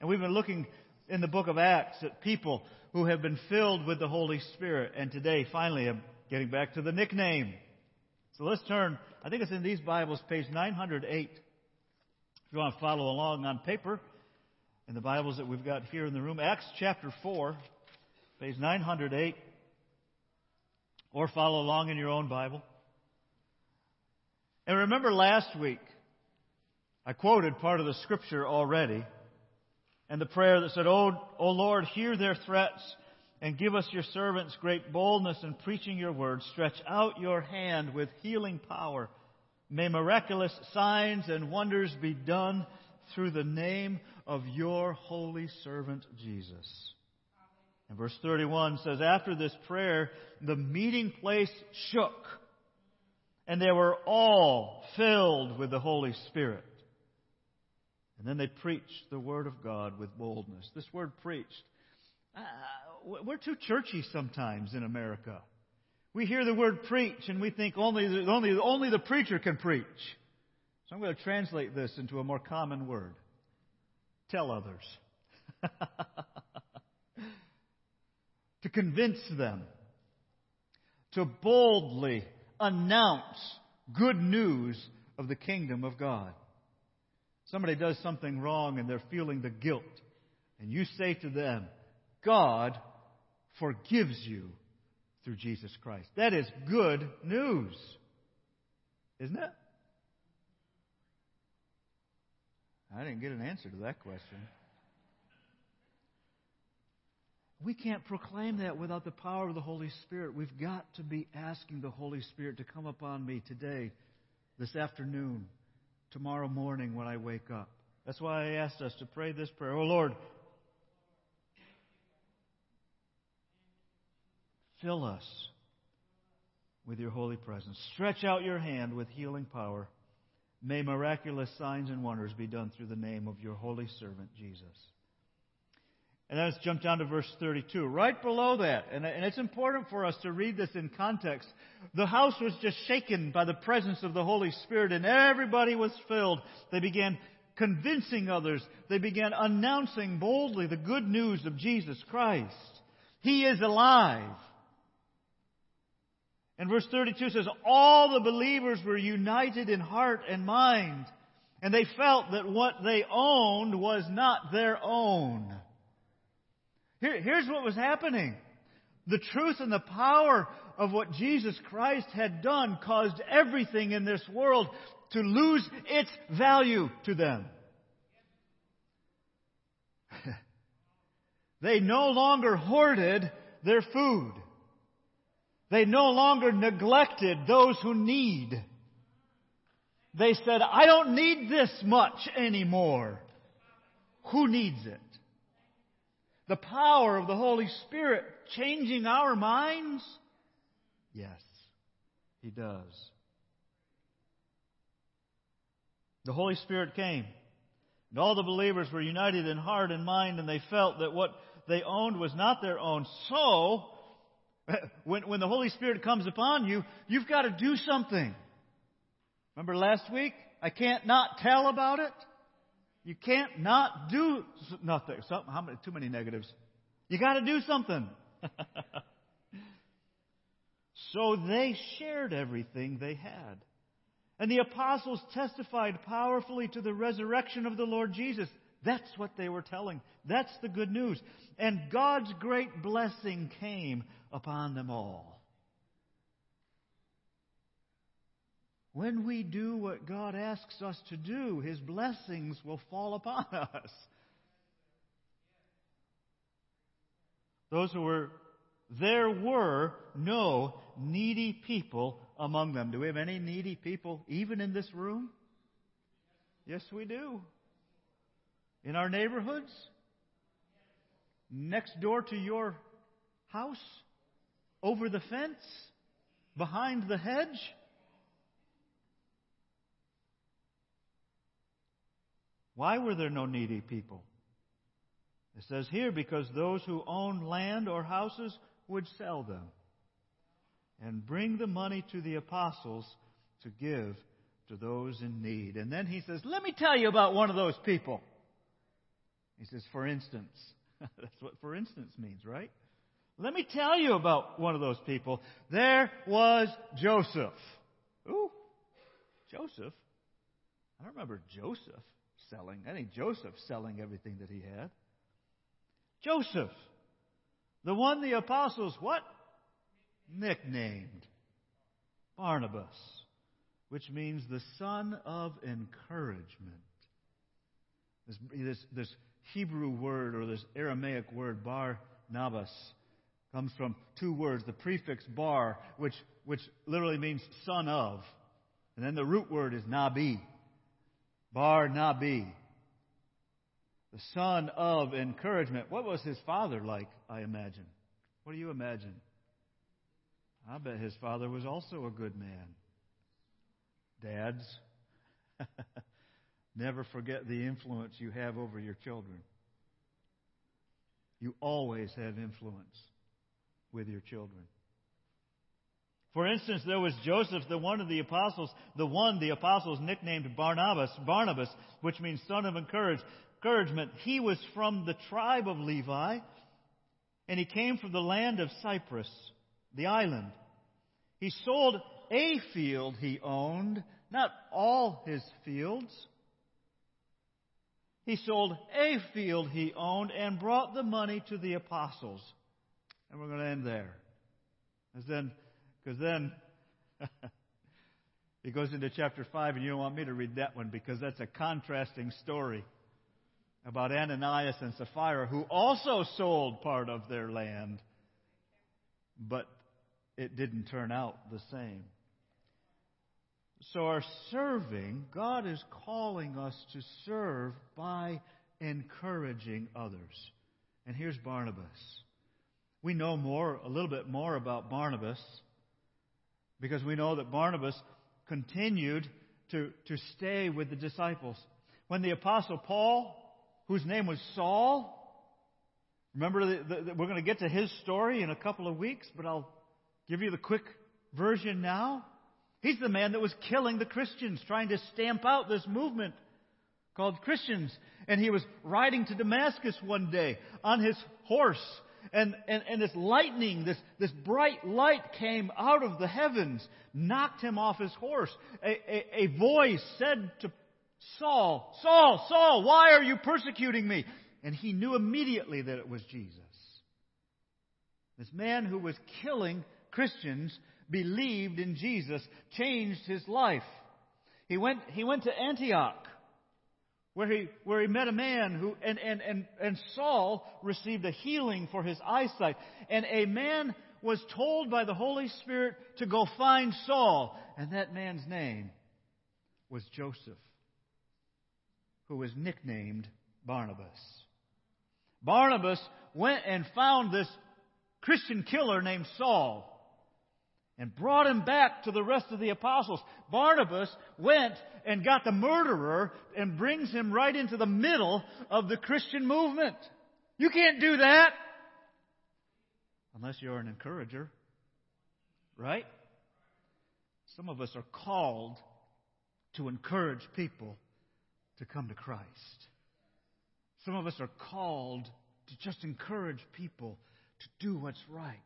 And we've been looking in the book of Acts at people who have been filled with the Holy Spirit. And today, finally, I'm getting back to the nickname. So let's turn, I think it's in these Bibles, page 908. If you want to follow along on paper, in the Bibles that we've got here in the room, Acts chapter 4, page 908, or follow along in your own Bible. And remember last week, I quoted part of the scripture already, and the prayer that said, "O, o Lord, hear their threats and give us your servants great boldness in preaching your word. Stretch out your hand with healing power. May miraculous signs and wonders be done through the name of your holy servant Jesus. And verse 31 says, After this prayer, the meeting place shook, and they were all filled with the Holy Spirit. And then they preached the Word of God with boldness. This word preached. Uh, we're too churchy sometimes in America. We hear the word preach and we think only only, only the preacher can preach. So I'm going to translate this into a more common word. Tell others. to convince them. To boldly announce good news of the kingdom of God. Somebody does something wrong and they're feeling the guilt. And you say to them, God forgives you through Jesus Christ. That is good news. Isn't it? I didn't get an answer to that question. We can't proclaim that without the power of the Holy Spirit. We've got to be asking the Holy Spirit to come upon me today, this afternoon, tomorrow morning when I wake up. That's why I asked us to pray this prayer. Oh Lord, fill us with your holy presence. Stretch out your hand with healing power. May miraculous signs and wonders be done through the name of your holy servant, Jesus. And let's jump down to verse 32. Right below that, and it's important for us to read this in context. The house was just shaken by the presence of the Holy Spirit, and everybody was filled. They began convincing others. They began announcing boldly the good news of Jesus Christ. He is alive. And verse 32 says, All the believers were united in heart and mind, and they felt that what they owned was not their own. Here, here's what was happening. The truth and the power of what Jesus Christ had done caused everything in this world to lose its value to them. they no longer hoarded their food. They no longer neglected those who need. They said, I don't need this much anymore. Who needs it? The power of the Holy Spirit changing our minds? Yes, He does. The Holy Spirit came, and all the believers were united in heart and mind, and they felt that what they owned was not their own. So, when, when the Holy Spirit comes upon you, you've got to do something. Remember last week? I can't not tell about it. You can't not do nothing. how many, too many negatives. You got to do something. so they shared everything they had. And the apostles testified powerfully to the resurrection of the Lord Jesus. That's what they were telling. That's the good news. And God's great blessing came upon them all. When we do what God asks us to do, His blessings will fall upon us. Those who were, there were no needy people among them. Do we have any needy people even in this room? Yes, we do. In our neighborhoods? Next door to your house? Over the fence? Behind the hedge? Why were there no needy people? It says here, because those who owned land or houses would sell them and bring the money to the apostles to give to those in need. And then he says, Let me tell you about one of those people. He says, For instance, That's what for instance means, right? Let me tell you about one of those people. There was Joseph. Ooh, Joseph. I don't remember Joseph selling. I think Joseph selling everything that he had. Joseph, the one the apostles what? Nicknamed Barnabas, which means the son of encouragement. This, this, this Hebrew word or this Aramaic word, Barnabas, comes from two words, the prefix bar, which, which literally means son of, and then the root word is nabi. Bar nabi. The son of encouragement. What was his father like, I imagine? What do you imagine? I bet his father was also a good man. Dads, never forget the influence you have over your children. You always have influence with your children. For instance, there was Joseph, the one of the apostles, the one the apostles nicknamed Barnabas, Barnabas, which means son of encouragement. He was from the tribe of Levi, and he came from the land of Cyprus, the island. He sold a field he owned, not all his fields. He sold a field he owned and brought the money to the apostles. And we're going to end there. Because then, because then he goes into chapter 5, and you don't want me to read that one because that's a contrasting story about Ananias and Sapphira, who also sold part of their land, but it didn't turn out the same. So, our serving, God is calling us to serve by encouraging others. And here's Barnabas. We know more, a little bit more about Barnabas because we know that Barnabas continued to, to stay with the disciples. When the Apostle Paul, whose name was Saul, remember, the, the, we're going to get to his story in a couple of weeks, but I'll give you the quick version now. He's the man that was killing the Christians, trying to stamp out this movement called Christians. And he was riding to Damascus one day on his horse and, and, and this lightning, this, this bright light came out of the heavens, knocked him off his horse. A, a, a voice said to Saul, Saul, Saul, why are you persecuting me? And he knew immediately that it was Jesus. This man who was killing Christians believed in Jesus, changed his life. He went, he went to Antioch where he, where he met a man who, and, and, and, and Saul received a healing for his eyesight. And a man was told by the Holy Spirit to go find Saul. And that man's name was Joseph, who was nicknamed Barnabas. Barnabas went and found this Christian killer named Saul and brought him back to the rest of the apostles. Barnabas went and got the murderer and brings him right into the middle of the Christian movement. You can't do that unless you're an encourager, right? Some of us are called to encourage people to come to Christ. Some of us are called to just encourage people to do what's right.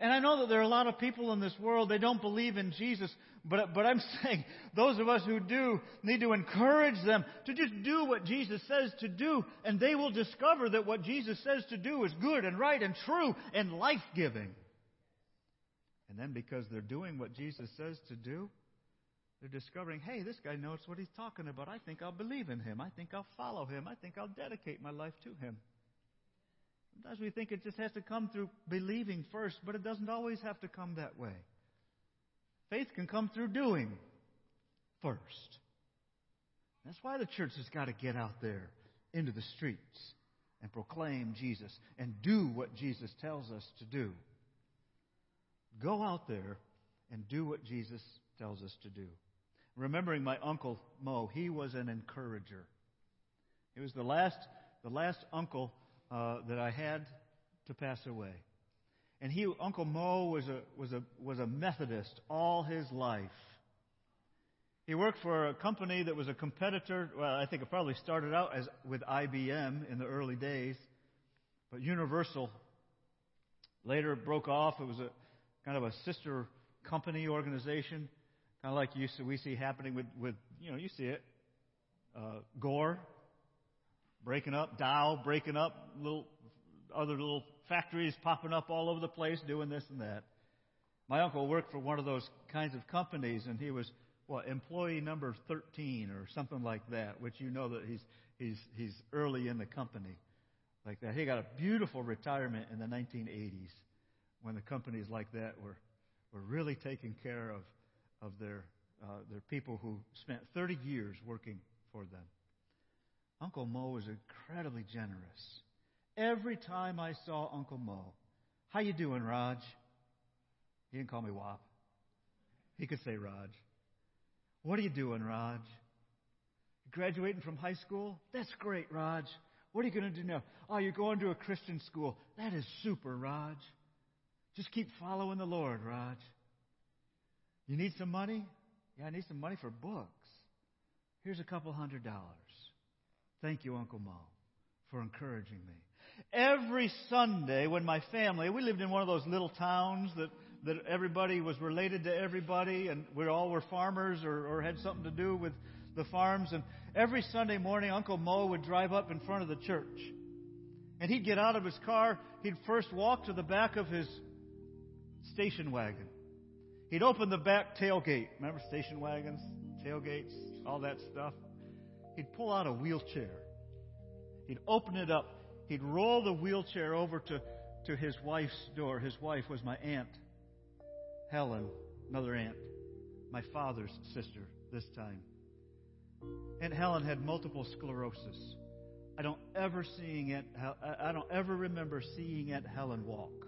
And I know that there are a lot of people in this world, they don't believe in Jesus, but, but I'm saying those of us who do need to encourage them to just do what Jesus says to do, and they will discover that what Jesus says to do is good and right and true and life giving. And then because they're doing what Jesus says to do, they're discovering, hey, this guy knows what he's talking about. I think I'll believe in him. I think I'll follow him. I think I'll dedicate my life to him. Sometimes we think it just has to come through believing first, but it doesn't always have to come that way. Faith can come through doing first. That's why the church has got to get out there into the streets and proclaim Jesus and do what Jesus tells us to do. Go out there and do what Jesus tells us to do. Remembering my uncle Mo, he was an encourager. He was the last, the last uncle uh, that I had to pass away. And he, Uncle Mo, was a, was, a, was a Methodist all his life. He worked for a company that was a competitor. Well, I think it probably started out as with IBM in the early days. But Universal later broke off. It was a kind of a sister company organization, kind of like you see, we see happening with, with you know you see it, uh, Gore breaking up, Dow breaking up, little other little factories popping up all over the place doing this and that. My uncle worked for one of those kinds of companies, and he was what employee number 13 or something like that, which you know that he's he's he's early in the company like that. He got a beautiful retirement in the 1980s when the companies like that were were really taking care of of their uh, their people who spent 30 years working for them. Uncle Mo was incredibly generous. Every time I saw Uncle Mo, how you doing, Raj? He didn't call me Wop. He could say Raj. What are you doing, Raj? Graduating from high school? That's great, Raj. What are you going to do now? Oh, you're going to a Christian school. That is super, Raj. Just keep following the Lord, Raj. You need some money? Yeah, I need some money for books. Here's a couple hundred dollars. Thank you, Uncle Mo, for encouraging me. Every Sunday when my family, we lived in one of those little towns that, that everybody was related to everybody and we all were farmers or, or had something to do with the farms. And every Sunday morning, Uncle Mo would drive up in front of the church. And he'd get out of his car. He'd first walk to the back of his station wagon. He'd open the back tailgate. Remember station wagons, tailgates, all that stuff? He'd pull out a wheelchair. He'd open it up. He'd roll the wheelchair over to, to his wife's door. His wife was my aunt, Helen, another aunt, my father's sister this time. Aunt Helen had multiple sclerosis. I don't ever seeing it. I don't ever remember seeing Aunt Helen walk.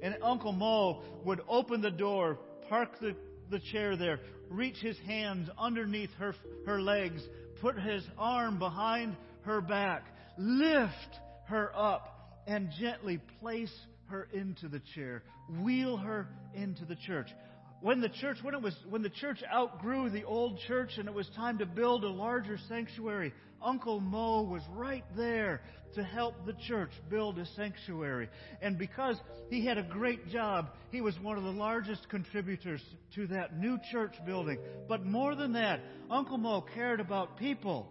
And Uncle Mo would open the door, park the, the chair there, reach his hands underneath her, her legs, put his arm behind her back, lift her up, and gently place her into the chair, wheel her into the church when the church when it was when the church outgrew the old church and it was time to build a larger sanctuary uncle mo was right there to help the church build a sanctuary. And because he had a great job he was one of the largest contributors to that new church building. But more than that uncle mo cared about people.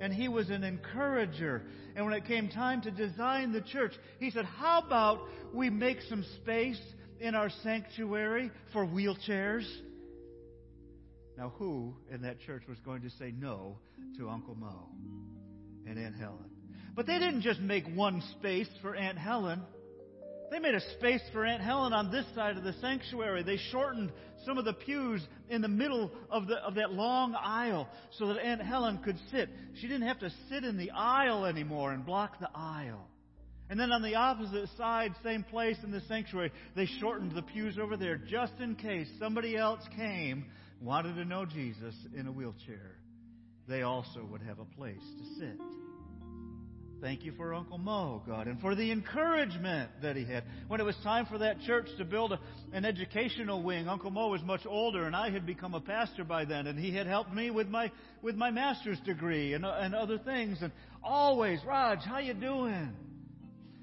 And he was an encourager. And when it came time to design the church, he said, How about we make some space in our sanctuary for wheelchairs? Now, who in that church was going to say no to Uncle Mo and Aunt Helen? But they didn't just make one space for Aunt Helen. They made a space for Aunt Helen on this side of the sanctuary. They shortened some of the pews in the middle of, the, of that long aisle so that Aunt Helen could sit. She didn't have to sit in the aisle anymore and block the aisle. And then on the opposite side, same place in the sanctuary, they shortened the pews over there just in case somebody else came, wanted to know Jesus in a wheelchair. They also would have a place to sit. Thank you for Uncle Mo, God, and for the encouragement that he had. When it was time for that church to build a, an educational wing, Uncle Mo was much older, and I had become a pastor by then, and he had helped me with my with my master's degree and, and other things. And always, Raj, how you doing?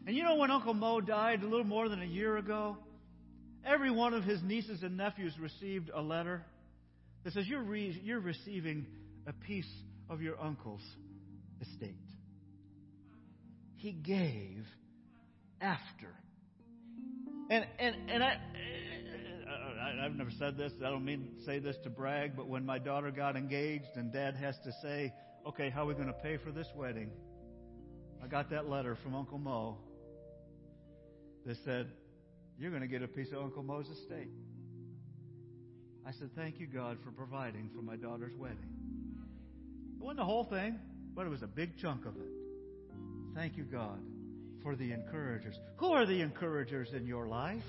And you know when Uncle Mo died a little more than a year ago? Every one of his nieces and nephews received a letter that says, You're, re- you're receiving a piece of your uncle's estate. He gave after. And, and, and I, I, I've never said this. I don't mean to say this to brag, but when my daughter got engaged and dad has to say, okay, how are we going to pay for this wedding? I got that letter from Uncle Mo that said, You're going to get a piece of Uncle Mo's estate. I said, Thank you, God, for providing for my daughter's wedding. It wasn't the whole thing, but it was a big chunk of it. Thank you, God, for the encouragers. Who are the encouragers in your life?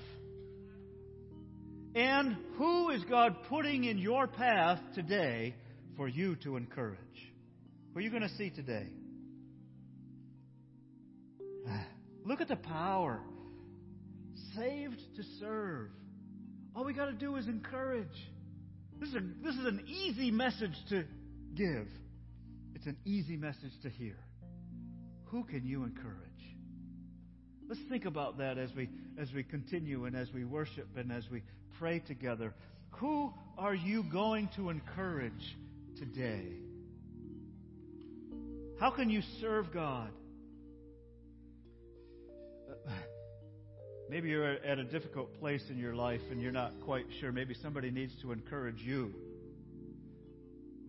And who is God putting in your path today for you to encourage? Who are you going to see today? Look at the power saved to serve. All we got to do is encourage. This is, a, this is an easy message to give, it's an easy message to hear. who can you encourage? Let's think about that as we as we continue and as we worship and as we pray together. Who are you going to encourage today? How can you serve God? Maybe you're at a difficult place in your life and you're not quite sure. Maybe somebody needs to encourage you.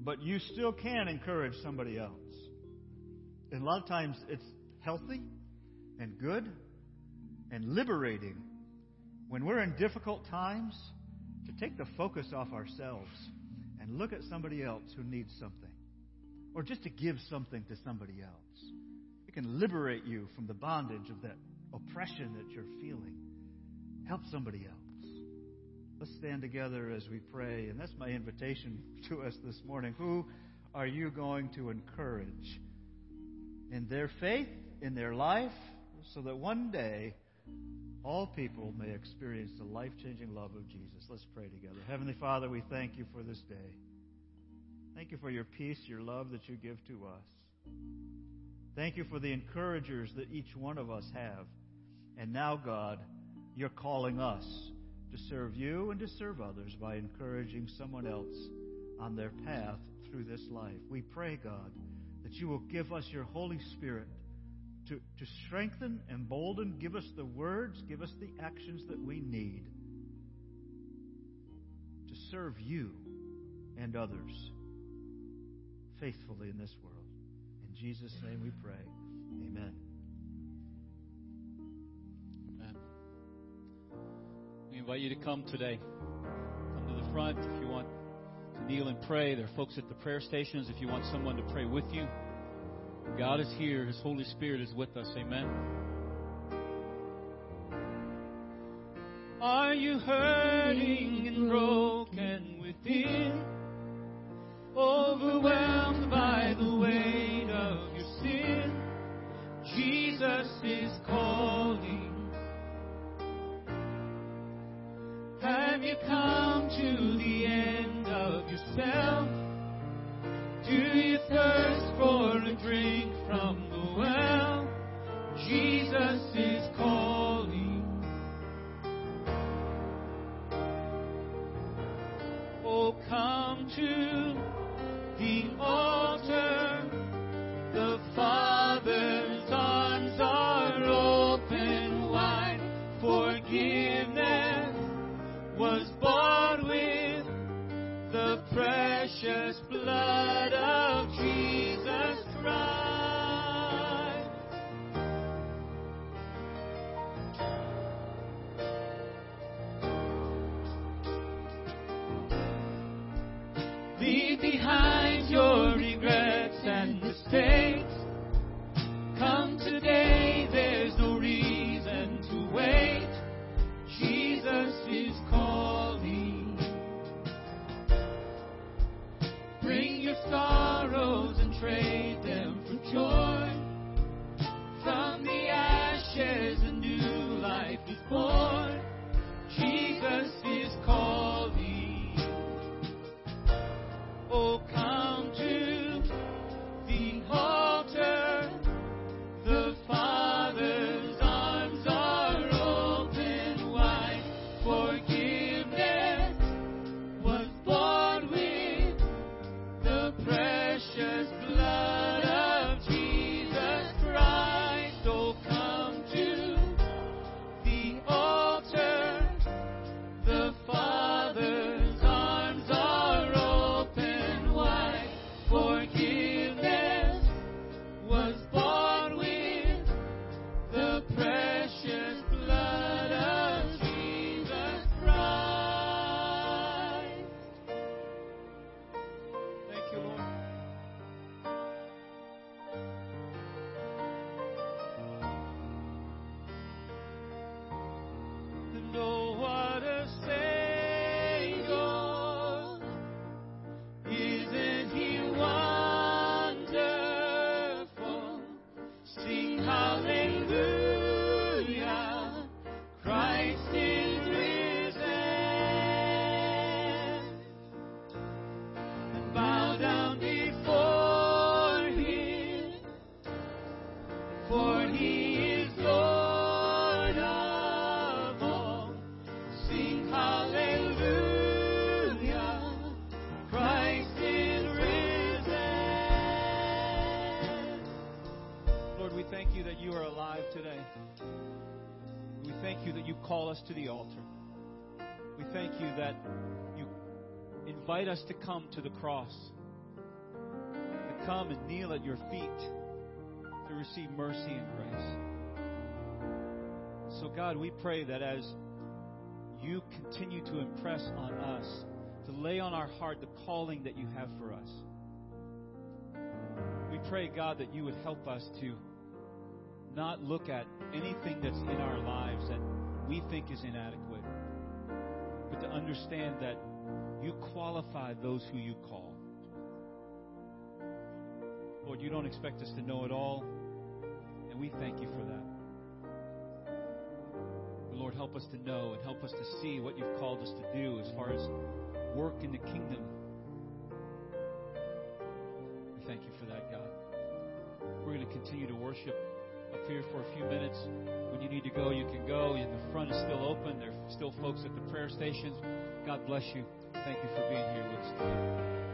But you still can encourage somebody else. And a lot of times it's healthy and good and liberating when we're in difficult times to take the focus off ourselves and look at somebody else who needs something. Or just to give something to somebody else. It can liberate you from the bondage of that oppression that you're feeling. Help somebody else. Let's stand together as we pray. And that's my invitation to us this morning. Who are you going to encourage in their faith, in their life, so that one day all people may experience the life changing love of Jesus? Let's pray together. Heavenly Father, we thank you for this day. Thank you for your peace, your love that you give to us. Thank you for the encouragers that each one of us have. And now, God, you're calling us to serve you and to serve others by encouraging someone else on their path through this life. We pray, God, that you will give us your Holy Spirit to, to strengthen, embolden, give us the words, give us the actions that we need to serve you and others faithfully in this world. Jesus' name we pray. Amen. Amen. We invite you to come today. Come to the front if you want to kneel and pray. There are folks at the prayer stations if you want someone to pray with you. God is here. His Holy Spirit is with us. Amen. Are you hurting and broken within? Overwhelmed by the weight sin? Jesus is calling. Have you come invite us to come to the cross, to come and kneel at your feet, to receive mercy and grace. So, God, we pray that as you continue to impress on us, to lay on our heart the calling that you have for us, we pray, God, that you would help us to not look at anything that's in our lives that we think is inadequate, but to understand that you qualify those who you call. Lord, you don't expect us to know it all, and we thank you for that. Lord, help us to know and help us to see what you've called us to do as far as work in the kingdom. We thank you for that, God. We're going to continue to worship up here for a few minutes. When you need to go, you can go. The front is still open. There are still folks at the prayer stations. God bless you. Thank you for being here with us today.